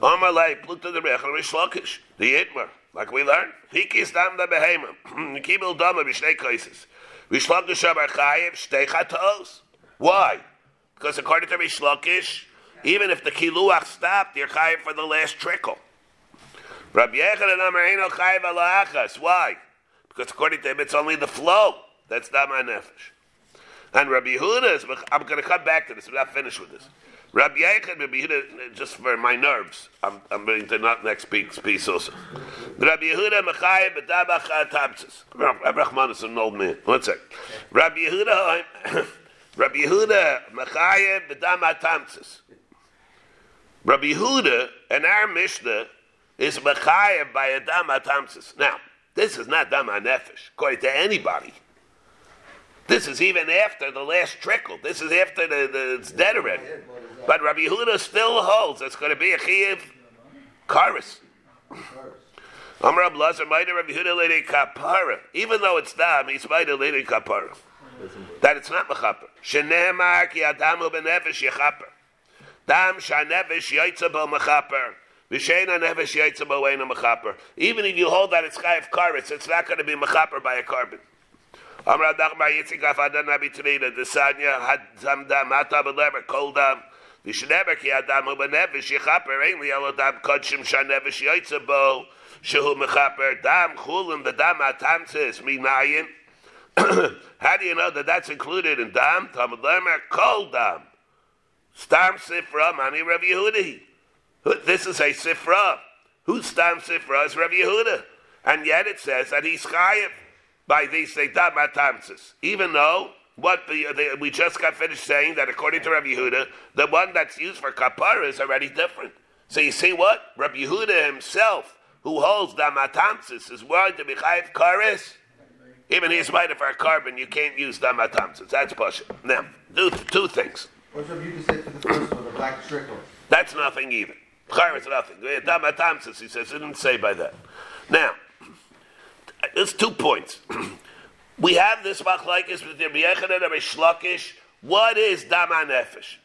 Amalei, Pluto the Rechel, Rish Lakish, the Yitmer, like we learned. Hikis dam da behema, Kibel dama b'shnei kaises. Rish Lakish abar chayev, shtei chatos. Why? Because according to Rish Lakish, even if the kiluach stopped, you're chayev for the last trickle. Rabbi achas. Why? Because according to him, it's only the flow. That's not my nefesh. And Rabbi Yehuda is, I'm going to come back to this, I'm not finished with this. Rabbi Yechon, Rabbi Yehuda, just for my nerves, I'm, I'm going to not next piece, piece also. Rabbi Yehuda, Mechayim, Bedabach, Tabtzis. Rabbi Rahman is an old man. One sec. Rabbi Yehuda, Rabbi Yehuda, Mechayim, Bedam, Tabtzis. Rabbi Yehuda, and our Mishnah, is Mechayim by a Dam. Now, this is not Dam, Nefesh, according to anybody. This is even after the last trickle. This is after the, the it's dead already. But Rabbi Yehuda still holds it's going to be a chiv karis. Amar Ablazer Maida Rabbi Yehuda lady kapara. Even though it's dam, he's Maida lady kapara. That it's not mechaper. Shenemar ki adamu benefesh yechaper. Dam shanevesh yaitza bo mechaper. V'sheina nevesh yaitza bo eina mechaper. Even if you hold that it's chayiv karis, it's not going to be mechaper by a korban. Amar Adach Bar Yitzchak Afadan Nabi Tzrina Desanya Had Dam Mata Belever Kol Dam V'shenever ki Adam Hu Benevesh Yechaper Ein Li Elo Dam Kodshim Bo Shehu Mechaper Dam Chulin The Dam Atamtzis Minayin How do you know that that's included in Dam? Talmud Lemer Kol Dam Stam Sifra Mani Rav Yehudi This is a Sifra Who's Stam Sifra? Is Rav Yehuda And yet it says that he's Chayiv by these Seitam Atamsis. Even though what the, the, we just got finished saying that according to Rabbi Yehuda, the one that's used for kapara is already different. So you see what? Rabbi Yehuda himself, who holds Damatamsis, is willing to be chayiv karis. Even he's mighty for our korban, you can't use Dama Damatamsis. That's pushing. Now, do two things. What's Rabbi Yehuda say for the first one, the black trickle? That's nothing even. Chayr is nothing. Dama Damatamsis, he says, it didn't say by that. Now, there's two points. we have this machlaikis with Rabbi Yechon and Shlokish. What is dama nefesh?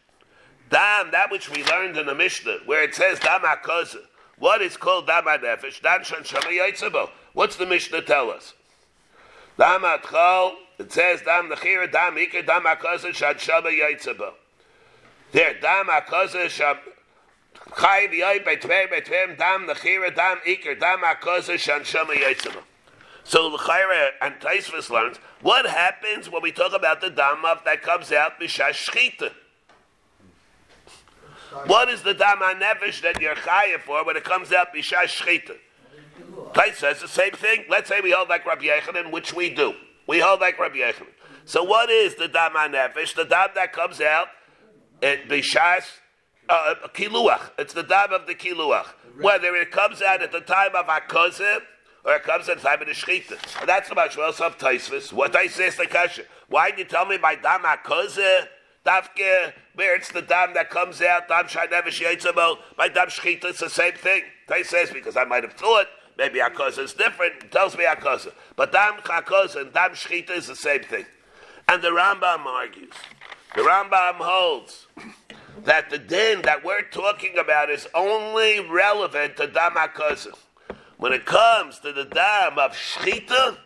Dam, that which we learned in the Mishnah, where it says dama hakoza. What is called dama nefesh? Dam shan shama. What's the Mishnah tell us? Dam atchol, it says dam nechira, dam ikir, dam hakoza, shan shama yaitzabo. There, dam hakoza, sham... Chai v'yoy betveim betveim dam nechira, dam ikir, dam hakoza, shan shama yaitzabo. So the Chayra and Taisvis learns what happens when we talk about the damav that comes out b'shash shchita. What is the dama nefesh that you're chayiv for when it comes out b'shash shchita? Tais says the same thing. Let's say we hold like Rabbi Yechanan, which we do. We hold like Rabbi Yechanan. So what is the dama nefesh? The dam that comes out at b'shash uh, kiluach. It's the dam of the kiluach. Whether it comes out at the time of hakozeh or it comes at the time of the shechita. And that's about Shmuel of Taisvis. What I say is the kasha. Why did you tell me by dam hakozeh? Dafke, where it's the dam that comes out, dam shai sheitzamo, by dam shechita, it's the same thing. Tais says, because I might have thought, maybe hakozeh is different, tells me hakozeh. But dam and dam shechita is the same thing. And the Rambam argues, the Rambam holds that the din that we're talking about is only relevant to dam hakozeh. When it comes to the dam of shchita,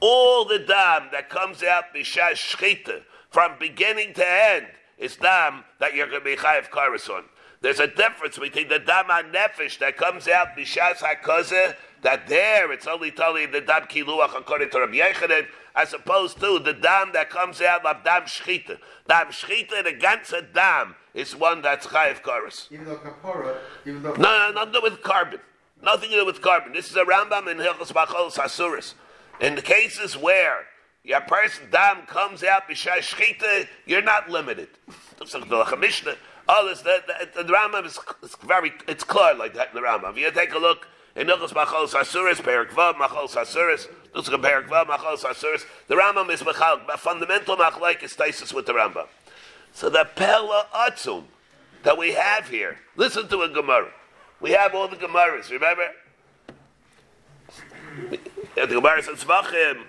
all the dam that comes out b'shas shchita, from beginning to end, is dam that you're going to be chayiv karas on. There's a difference between the dam nefesh that comes out b'shas hakozeh, that there it's only telling the dam kiluach according to Rabbi Yechanan, as opposed to the dam that comes out of dam shchita. Dam shchita, the ganze dam, is one that's chayiv karas. Even though kapara, even though... No, no, nothing to do with korban. Nothing to do with korban. This is a Rambam in Hilchos Bachol Sasuris. In the cases where your person dam comes out b'shai shchita, you're not limited. Like the Mishnah. Oh, this, the, the, the Rambam is it's very it's clear like that in the Rambam. If you take a look in Bachol Sasuris, Perik Vav Machol Sasuris, like Perik Vav Machol Sasuris. The Rambam is machal, fundamental machlaik is taisis with the Rambam. So the Pella Atzum that we have here, listen to a Gemara. We have all the Gemaras, remember? have The Gemara says Tzvachim.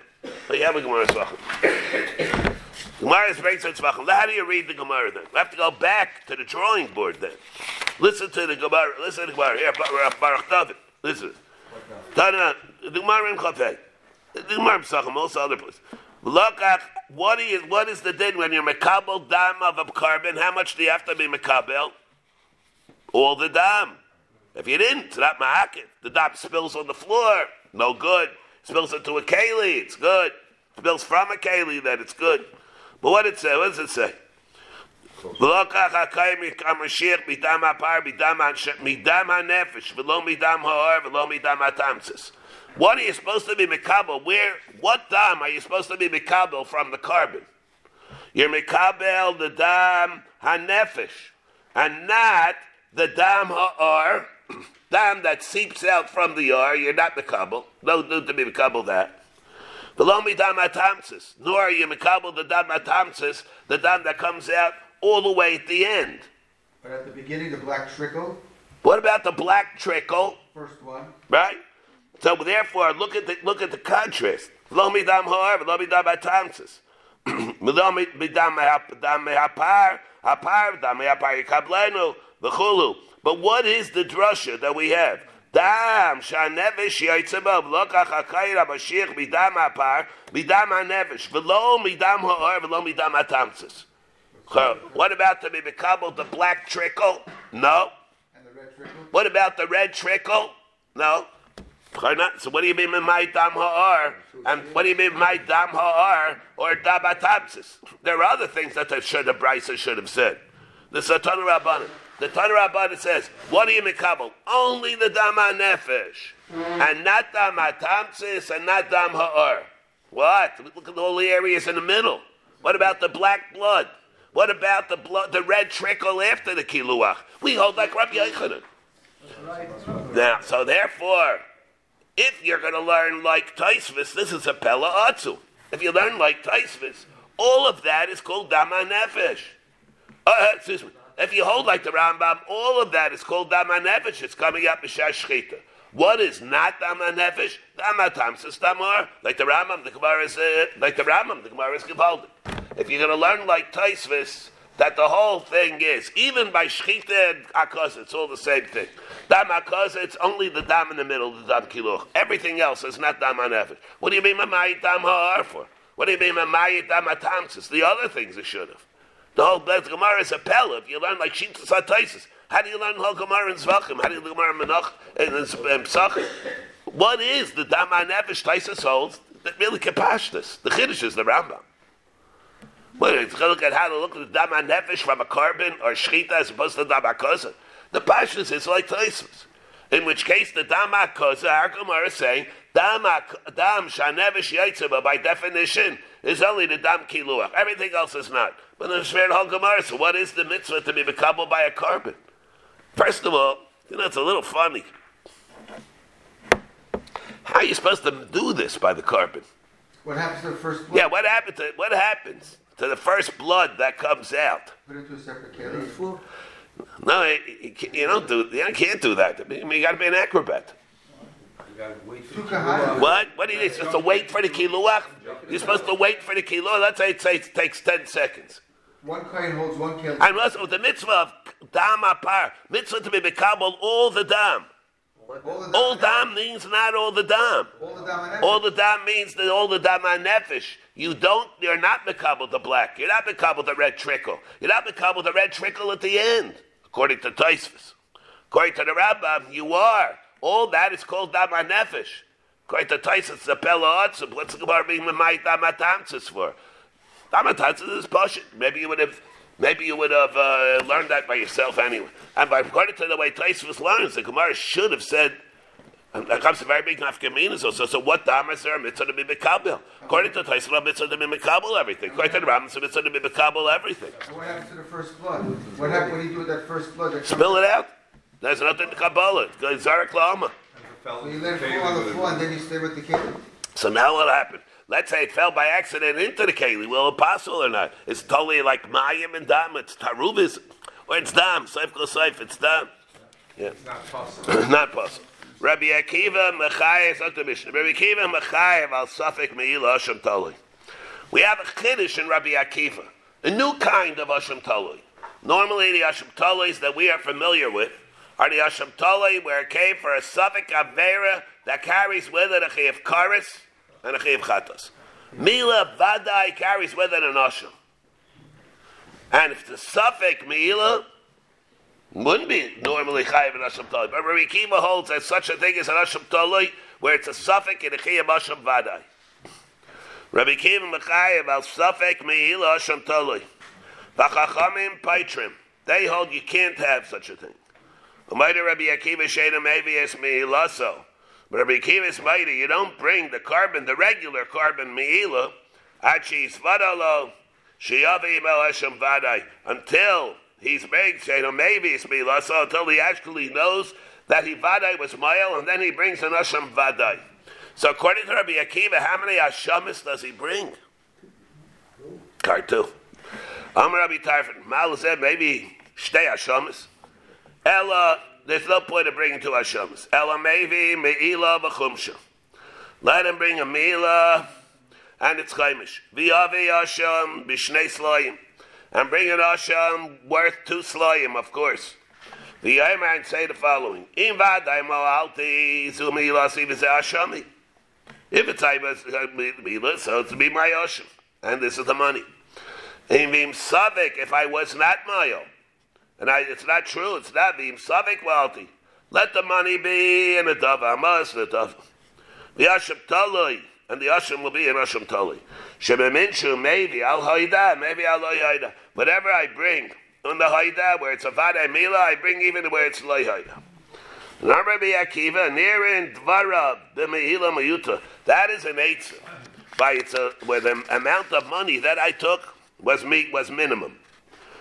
We have a Gemara Tzvachim. Gemara is Tzvachim. How do you read the Gemara then? We have to go back to the drawing board then. Listen to the Gemara. Listen to the Gemara. Here, Baruch David. Listen. Tana, the Gemara in Chafei. The Gemara in Tzvachim, also other places. Look at what is what is the din when you're mekabel dam of a korban? How much do you have to be mekabel? All the dam. If you didn't, it's not. The dam spills on the floor, no good. Spills into a keli, it's good. Spills from a keli, then it's good. But what did it say? What does it say? What are you supposed to be mekabel? Where? What dam are you supposed to be mekabel from the korban? You're mekabel the dam hanefesh, and not the dam ha'ar, dam that seeps out from the yar. You're not mekabel. No need to be mekabel that. V'lo midam atamsis. Nor are you mekabel the dam atamsis, the dam that comes out all the way at the end. But at the beginning, the black trickle, What about the black trickle? first one. Right? So therefore, look at the look at the contrast. Lo midam ha'ar, lo midam atamsis. Lo midam dam ha'par, ha'par, dam ha'par yikablenu, v'chulu. But what is the drasha that we have? Shanevish yaitzebav lokach hakayir abashich midam ha'par, midam ha'nevish, v'lo midam ha'ar, v'lo midam atamsis. So, What about the mibikabel, the black trickle? No. And the red trickle. What about the red trickle? No. So what do you mean by my dam ha'ar? And what do you mean by dam ha'ar or dam atapsis? There are other things that the should have Brisa should have said. The Satan Rabbanan. The Tana Rabbanan says, what do you mikabel? Only the dam nefesh, and not dam atapsis, and not dam ha'ar. What? Look at all the areas in the middle. What about the black blood? What about the blood, the red trickle after the kiluach? We hold like Rabbi Yochanan. Now, so therefore, if you're going to learn like Taisvis, this is a Pella Atzu. If you learn like Taisvis, all of that is called Dama Nefesh. Uh, excuse me. If you hold like the Rambam, all of that is called Dama Nefesh. It's coming up Mishash Shechita. What is not Dama Nefesh? Dama Tamsis Damar. Like the Rambam, the Gemara is, uh, like the Rambam, the Gemara is Gevaldik. If you're going to learn like Taisvis, that the whole thing is, even by Shechita and Akaz, it's all the same thing. Dam Akaz, it's only the dam in the middle, the dam kiluch. Everything else is not dam Nefesh. What do you mean mamayit dam ha'ar for? What do you mean mamayit dam atamsis? The other things it should have. The whole Beth Gemara is a pella. If you learn like Shitas HaTaisis, how do you learn whole Gemara in Zvachim? How do you learn Gemara in Menach and Psachim? What is the dam anefesh Taisis holds that really kapashtas? The Chiddush is the Rambam. Well, it's going to look at how to look at the dam nefesh from a korban or shchita as opposed to dam akosa. The pashtus is like Taisus. In which case, the dam akosa, our Gemara is saying, dam, ak- dam shanevish yaitziba, by definition, is only the dam kiluach. Everything else is not. But in the Shver Hol Gemara, so what is the mitzvah to be bekabel by a korban? First of all, you know, it's a little funny. How are you supposed to do this by the korban? What happens to the first blood? Yeah, what happened to what happens to the first blood that comes out? Put it into a separate keli. No, you, you- you don't do. You can't do that. You got to be an acrobat. You gotta wait for Two the kahana. What? What are you supposed to wait for the kiluach? You're supposed to wait for the kiluach. Let's say it, say it takes ten seconds. One kain holds one keli. And also the mitzvah of dam apar, mitzvah to be bekabel all the dam. All the All dam means not all the dam. All the dam All the dam means that all the dam are nefesh. You don't. You're not mekabel the black. You're not mekabel the red trickle. You're not mekabel the red trickle at the end, according to Taisvis. According to the Rambam, you are. All that is called dam nefesh. According to Taisvis, the pella otzim. What's the Gemara being memay dam atamsis for? Dam atamsis is pashit. Maybe you would have. Maybe you would have uh, learned that by yourself anyway. And by according to the way Taisvis learns, the Gemara should have said that comes a very big nafkamina. So, so, so what dam is there? a Mitzvah to be mekabel. According to Taisra, mitzvah to be mekabel everything. According to the Rambam, it's a mitzvah to be mekabel everything. So what happens to the first blood? What happens? Do you do with that first blood? That Spill it out. There's nothing to Kabbalah. It's Zarek Lama. So you let it fall on the floor and then you stay with the keli. So now what happened? Let's say it fell by accident into the keli. Will it possible or not? It's totally like Mayim and Dam. It's Taruvis. Or it's Dam. Seif go Seif. It's Dam. Yeah. It's not possible. not possible. Rabbi Akiva Mechayev. Rabbi Akiva Mechayev al Safik Meila Asham Talui. We have a chiddush in Rabbi Akiva, a new kind of Asham Talui. Normally, the Asham Taluis that we are familiar with are the Asham Talui where it came for a Safik Avera that carries with it a Chiyav Karis and a Chiyav Chatas. Mila Vadai carries with it an Asham. And if the Safik Mila, wouldn't be normally chayiv in Asham Taloi. But Rabbi Akiva holds that such a thing is an Asham Taloi, where it's a suffix in a chayiv Asham Vadai. Rabbi Akiva mechayiv al suffix me'ila Asham Taloi. V'chachamim paitrim. They hold you can't have such a thing. Umayda Rabbi Akiva shena mevies me'ilaso. But Rabbi Akiva is mighty. You don't bring the korban, the regular korban me'ila, achis vadalo, shiyavi el Asham Vadai, until he's made shena mevies me'ilaso, until he actually knows that he Vadai was mile, and then he brings an Asham Vadai. So according to Rabbi Akiva, how many Hashemis does he bring? Card two. Amar Rabbi Tarfon, Mal said maybe stay Hashemis. Ella, there's no point of bringing two Hashemis. Ella maybe Me'ila v'chumsha. Let him bring a Me'ila and it's chaimish. V'yavi Asham b'shnei slayim. And bring an Asham worth two slayim, of course. The Yemen say the following: In vaday mo alti zumi si v'zeh If it's Mila, so it's be my Asham, and this is the money. In vim savik, if I was not mayo, and I, it's not true, it's not vim savik walti. Let the money be in a dava, amas the dava. The Hashem taloi and the Asham will be in Asham Tali. Shememinshu, maybe, Al Haida, maybe Al Haida. Whatever I bring on the Haida, where it's a Vada Mila, I bring even where it's Lo Haida. Rabbi Akiva, near in Dvarab, the Mehila Mayuta, that is an eitzah. By it's a, where the amount of money that I took was me, was minimum.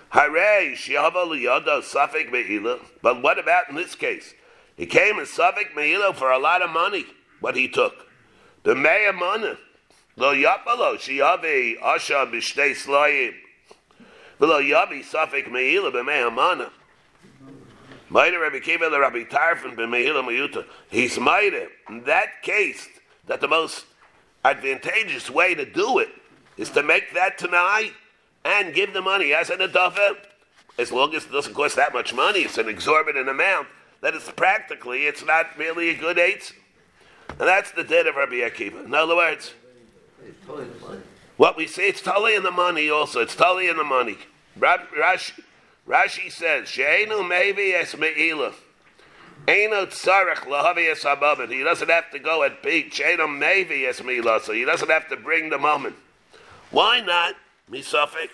Hooray, Shiava Liyada, Suffolk Mehila. But what about in this case? He came in Suffolk Mehila for a lot of money, what he took. The Meya Mana. Lo Yapalo, Shiavi, Asha, Bishtei Slayim. Velo Yavi, Safik Meila, B'Meya Mana. Maida Rabbi Kiva, the Rabbi Tarfon, B'Meila Mayuta. He's Maida. In that case, that the most advantageous way to do it is to make that tonight and give the money as an adafa, as long as it doesn't cost that much money, it's an exorbitant amount, that it's practically, it's not really a good eight. And that's the dead of Rabbi Akiva. In other words, what we say, it's totally in the money also. It's totally in the money. Rashi, Rashi says, She'enu maybe es me'ila. Eino tzarech lahavi es. He doesn't have to go at beat. She'enu maybe es me'ila. So he doesn't have to bring the moment. Why not? Misafik.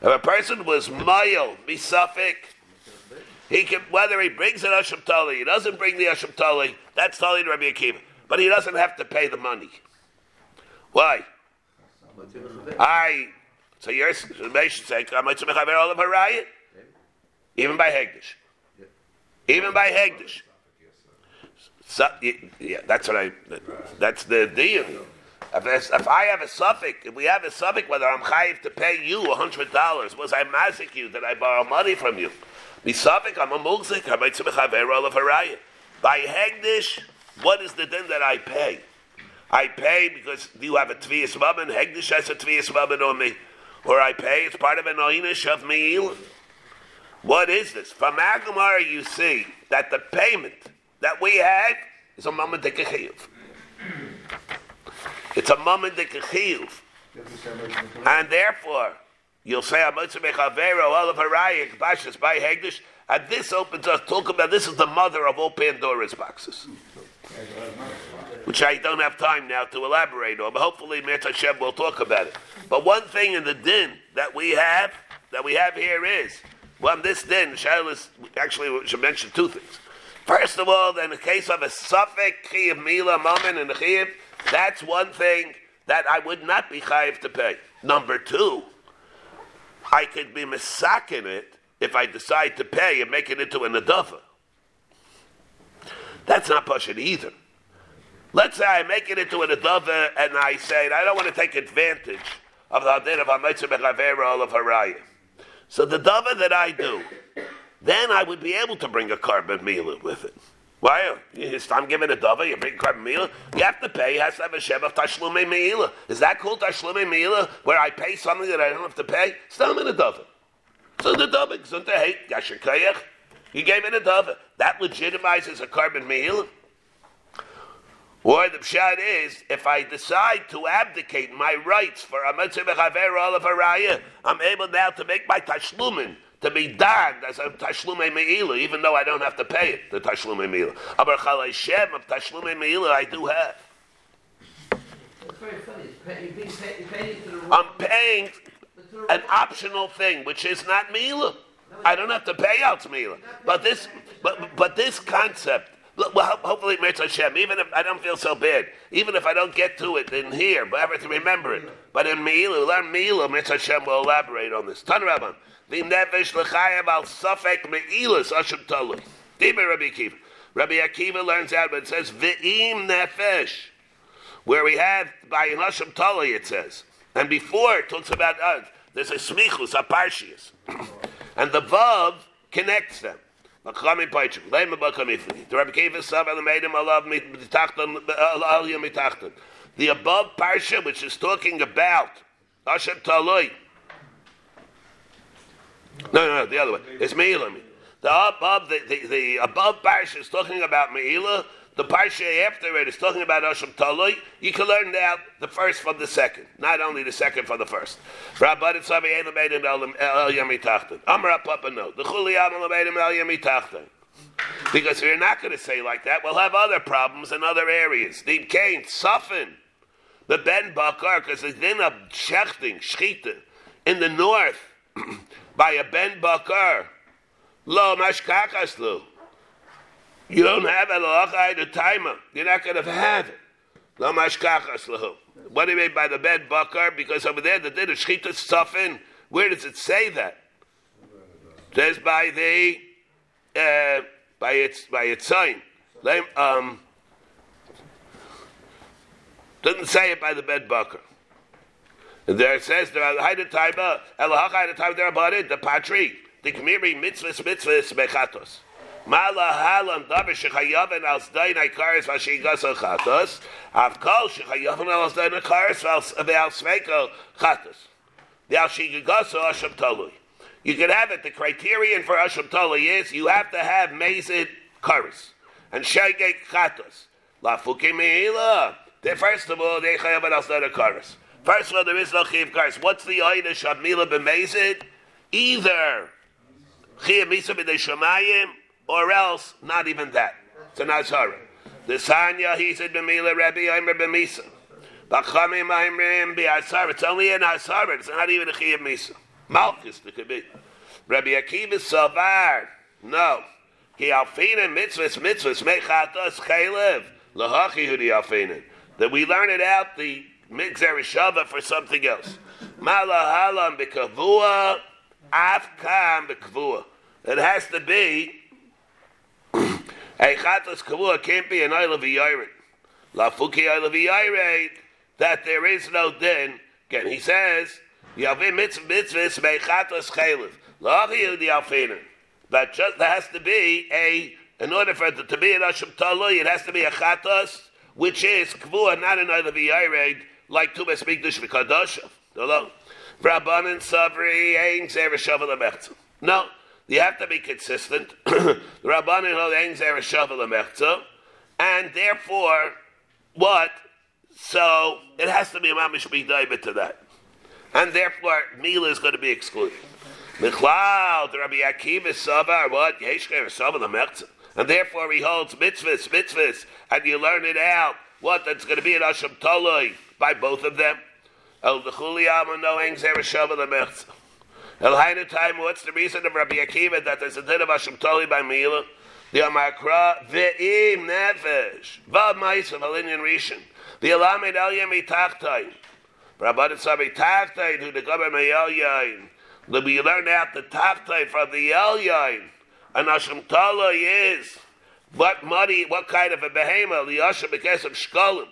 If a person was mile, misafik, he can whether he brings an Asham Tali, he doesn't bring the Asham Tali, that's Tali to Rabbi Akiva. But he doesn't have to pay the money. Why? I so your of Harayat? Even by Hegdish. Even by Hegdish. So, yeah, that's what I. That's the deal. If, if, I have a suffix, if we have a suffix, whether I'm chayiv to pay you hundred dollars, was I mazik you? Did I borrow money from you? Misafik, I'm a mulzik, I might of. By hegdish, what is the din that I pay? I pay because do you have a tviyas mammon, hegdish has a tviyas mammon on me, or I pay, it's part of an oinish of me'il. What is this? From Agamar, you see that the payment that we have is a mammon dekechiyuv. It's a mammon dekechiyuv. And therefore, You'll say Amotze Mechavero, Olav Harayik, Bashas, by Hegdish, and this opens us talk about this is the mother of all Pandora's boxes. Which I don't have time now to elaborate on, but hopefully Mirta Hashem will talk about it. But one thing in the din that we have, that we have here is, well, this din, Shailas, actually, we should mention two things. First of all, in the case of a suffix, Chiyav Mila, Mammon, and Chiyav, that's one thing that I would not be Chayiv to pay. Number two, I could be misakin it if I decide to pay and make it into an adava. That's not pushing either. Let's say I make it into an adava and I say I don't want to take advantage of the hadin of Hamitzah of Harayim. So the dava that I do, then I would be able to bring a korban meal with it. Why? I'm giving a dava, you bring korban meal, you have to pay, you have to have a shem of tashlume meila. Is that called tashlume meila, where I pay something that I don't have to pay? Still in a dava. So the dava, gesundte hate, yashakayach, you gave it a dava. That legitimizes a korban meal. Or the pshat is, if I decide to abdicate my rights for a mitzvah of a I'm able now to make my tashlumin to be done as a tashlume meila, even though I don't have to pay it, the tashlume meila. Aber chalei shem of tashlume meila I do have. It's very funny. You're being paid, you're paying to the I'm paying an optional thing, which is not meila. I don't have to pay out meila. But this, but, but this concept, well, hopefully, Mirza Hashem, even if I don't feel so bad, even if I don't get to it in here, but I have to remember it. But in Me'ilu, learn Me'ilu, Mirza Hashem will elaborate on this. Tan Rabban, the nevesh l'chayev al safek me'ilas ashim talui. Diber Rabbi Kiva. Rabbi Akiva learns out, but it says Ve'im Nefesh, where we have by Nashim Tali, it says. And before it talks about us, there's a Smichus, a Parshias. and the Vav connects them. The Rabbi Akiva Sav Elamedim Alav Mitachtan. The above Parsha, which is talking about Asham Taloi. No, no, no, the other way. It's Me'ilah. The above, the, the, the above Parsha is talking about Me'ilah. The Parsha after it is talking about Asham Talui. You can learn now the first from the second, not only the second from the first. Eidem El. Amra Papa no. The Chuli Amal Eidem El. Because if you're not going to say like that, we'll have other problems in other areas. Deep Cain, Sufin, the Ben Bakar, because there's been a shechting, shchita, in the north by a Ben Bakar. Lo mashkakas lo. You don't have a lochai the timer. You're not going to have it. Lo mashkakas lo. What do you mean by the Ben Bakar? Because over there, the din of shchita stuff in. Where does it say that? Says by the uh, by its by its sign. Um, doesn't say it by the Ben Bakar. There says there are haida taiba uh, elahach haida taiba there about it the patri the kmiri mitzvahs mitzvahs bechatos. Mala halam davar shechayaven al zdayin aikaris vashigas al chatos. Avkol shechayaven al zdayin aikaris val sveiko chatos. The al shigas al asham talui. You can have it. The criterion for asham talui is you have to have mazid karis and shaygek chatos. La fuki meila. First of all, they chayav al zdayin aikaris. First of all, there is no chiv karis. What's the idea shabmila b'mazid? Either Chiyah Misa b'dei Shemayim, or else not even that. It's a Nazara. The Sanya, he said, B'mila Rebbe, Aimer b'misa. B'chamim Aimrim b'asar. It's only an asar, it's not even a Chiyah Misa. Malchus, it could be. Rabbi Akiva Savar, no. Ki alfinen mitzvahs mitzvahs mechatas chaylev. Lahachi hu di alfinen. That we learn it out, the Migzer Shava for something else. Malahalam b'kavua, afkam b'kavua. It has to be a chatas kavua can't be an oil of a La fuki oil of that there is no din. Again, he says, Yavim mitzvah mitzvahs mechatas chaylev. Lachi the alfinen. That just there has to be a in order for it to be an asham talui, it has to be a chatas, which is kavua, not an oil of like Tumas Mikdash v'Kadosha. No, Rabbanan Savri Ein Zerushavel Amechza. No, you have to be consistent. Rabbanan hold Ein Zerushavel Amechza, and therefore, what? So it has to be a mamish b'daibit to that, and therefore Mila is going to be excluded. The Rabbi Akiva Savar, what? Yeshker Savar Amechza. And therefore he holds mitzvahs, mitzvahs, and you learn it out. What? That's going to be an Asham Talui by both of them. El Dechuliyama no Engzereshava the. El Hainu time, what's the reason of Rabbi Akiva that there's a din of Asham Talui by Mila? The Amakra, Ve'im Nefesh, Vav Maisa, Valinyan Rishon. The Alamed El Yemi Tachtai. Rabbi Sabi Tachtai, who the Gaber Meyel Yain. We learn out the Tachtai from the El Yain. And Asham Talui is what money, what kind of a behemoth, the Hashem because of Shkolim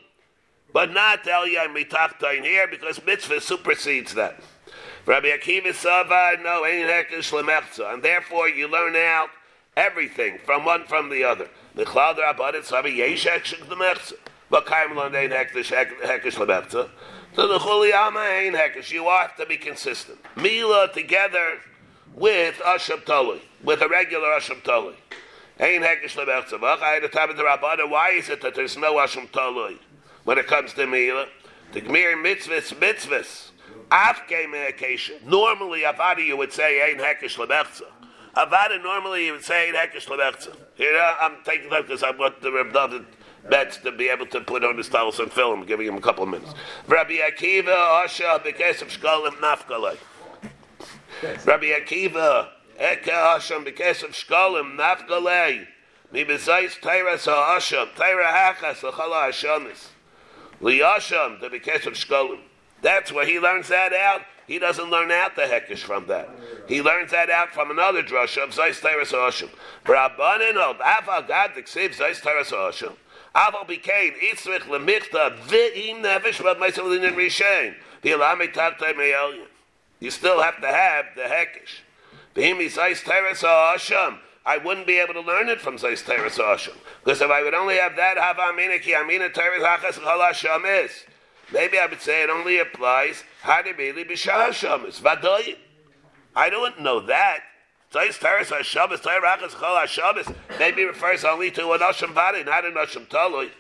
but not Elyon Mitachtain here because mitzvah supersedes that. Rabbi Akiva Sava, no, Ein Hekesh Lemechza, and therefore you learn out everything from one from the other. The Cloud Rabbanet Sava Yesh Hekesh Lemechza. But Kaim Lon Ein Hekesh Lemechza. So the Chuliyama Ein Hekesh, you have to be consistent. Mila together with Asham Talui, with a regular Asham Talui. Ein Hekesh Lemechza. Why is it that there's no Asham Talui? When it comes to Mila. The Gmir mitzvahs, mitzvahs. Afke medication. Normally, Avada you would say, Ein Hekesh Lemechza. Avada normally you would say, Ein Hekesh Lemechza. Here, I'm taking that because I want the Reb David Betts to be able to put on his tallis and tefillin, giving him a couple of minutes. Rabbi Akiva, Asha, Bekes of Shkolim, Nafkalei. Rabbi Akiva, Eke Hashem, Bekes of Shkolim, Nafkalei. Mi bezais Teira Sa Hashem, Teira Hachas, Lachala Hashemis. Liyasham, the Bekesh of Shkolim. That's where he learns that out. He doesn't learn out the hekesh from that. He learns that out from another drasha of Zayis Teres Oshim. Rabbanin hold, Aval Gad Diksiv Zayis Teres Oshim. Aval became Itzrich Lemichta V'im Nefesh Vad Meisav Linin Rishain. V'ilame Tavtai Me'elyin. You still have to have the hekesh. V'im Zayis Teres Oshim. I wouldn't be able to learn it from Zayis Teres Oshim. Because if I would only have that, Hava Amina Ki Amina Teres Hachas Hashem is. Maybe I would say it only applies Hadibili B'Shah Shabbos. Vadoyin. I don't know that. Tzayis Teres HaShabbos, Tzayir Rachas Chol HaShabbos, maybe refers only to an Osham Bari, not an Osham Talui.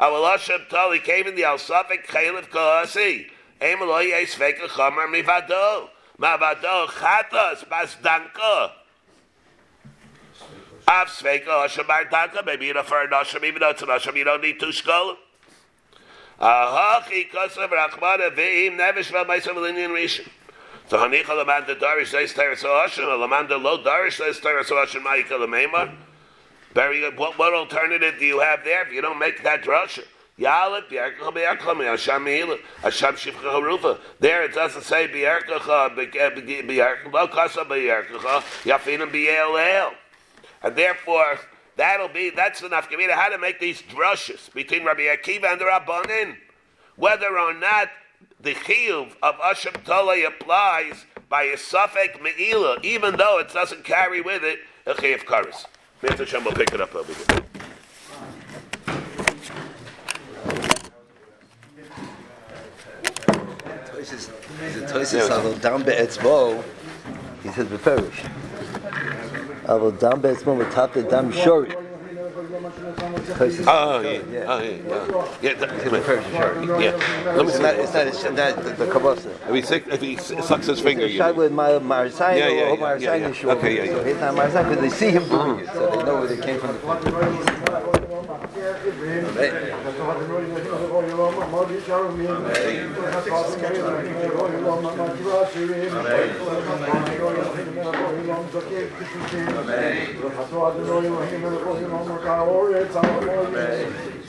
Our Osham Talui came in the Al-Safik Chaylev Kohasi. Eim Eloi Eis Veka Chomer Mivado. Mavado Chatos Basdanko. Av Osham Bar Danko, maybe you refer an Osham, even though it's an Osham, you don't need two Shkolim. Ahachi Kosav Rachmana Ve'im Nevish V'Maisav Linyan Rishon. So Hanicha Lamanda Darish says Teres Oshim, Lamanda Lo Darish says Teres Oshim Ma'ika Lamema. Very good. What, what alternative do you have there if you don't make that drasha? Yalip, B'yarkacha B'yarkacha, Hashem Mehila, Hashem Shivcha Harufa. There it doesn't say B'yarkacha, B'yarkacha, Lo Kasa B'yarkacha, Yafinim B'yelel. And therefore, that'll be, that's. Give me how to make these drushes between Rabbi Akiva and the Rabbanin. Whether or not the chiyuv of Asham Talui applies by a suffix me'ila, even though it doesn't carry with it a chiyuv karis. Mr. Hashem will pick it up over here. Toises aber down be'etzbo, he says beferish. Be'etzbo with top the dam shori. Oh, yeah. Oh, yeah. Yeah. yeah that, Beferish shori. yeah. Let me see. not, it's not, it's not the, the kabasa. If he, sick, if he sucks his finger, you Shai mean. with my Marisayan Yeah, yeah, or yeah, Marisayan yeah, yeah. short. Okay, yeah, yeah. So he's not Marisayan because they see him doing it, so they know where they came from. Amen. Amen.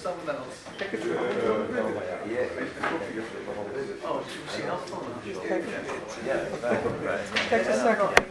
someone else. Take it to Yeah. Oh, she helped Take a second.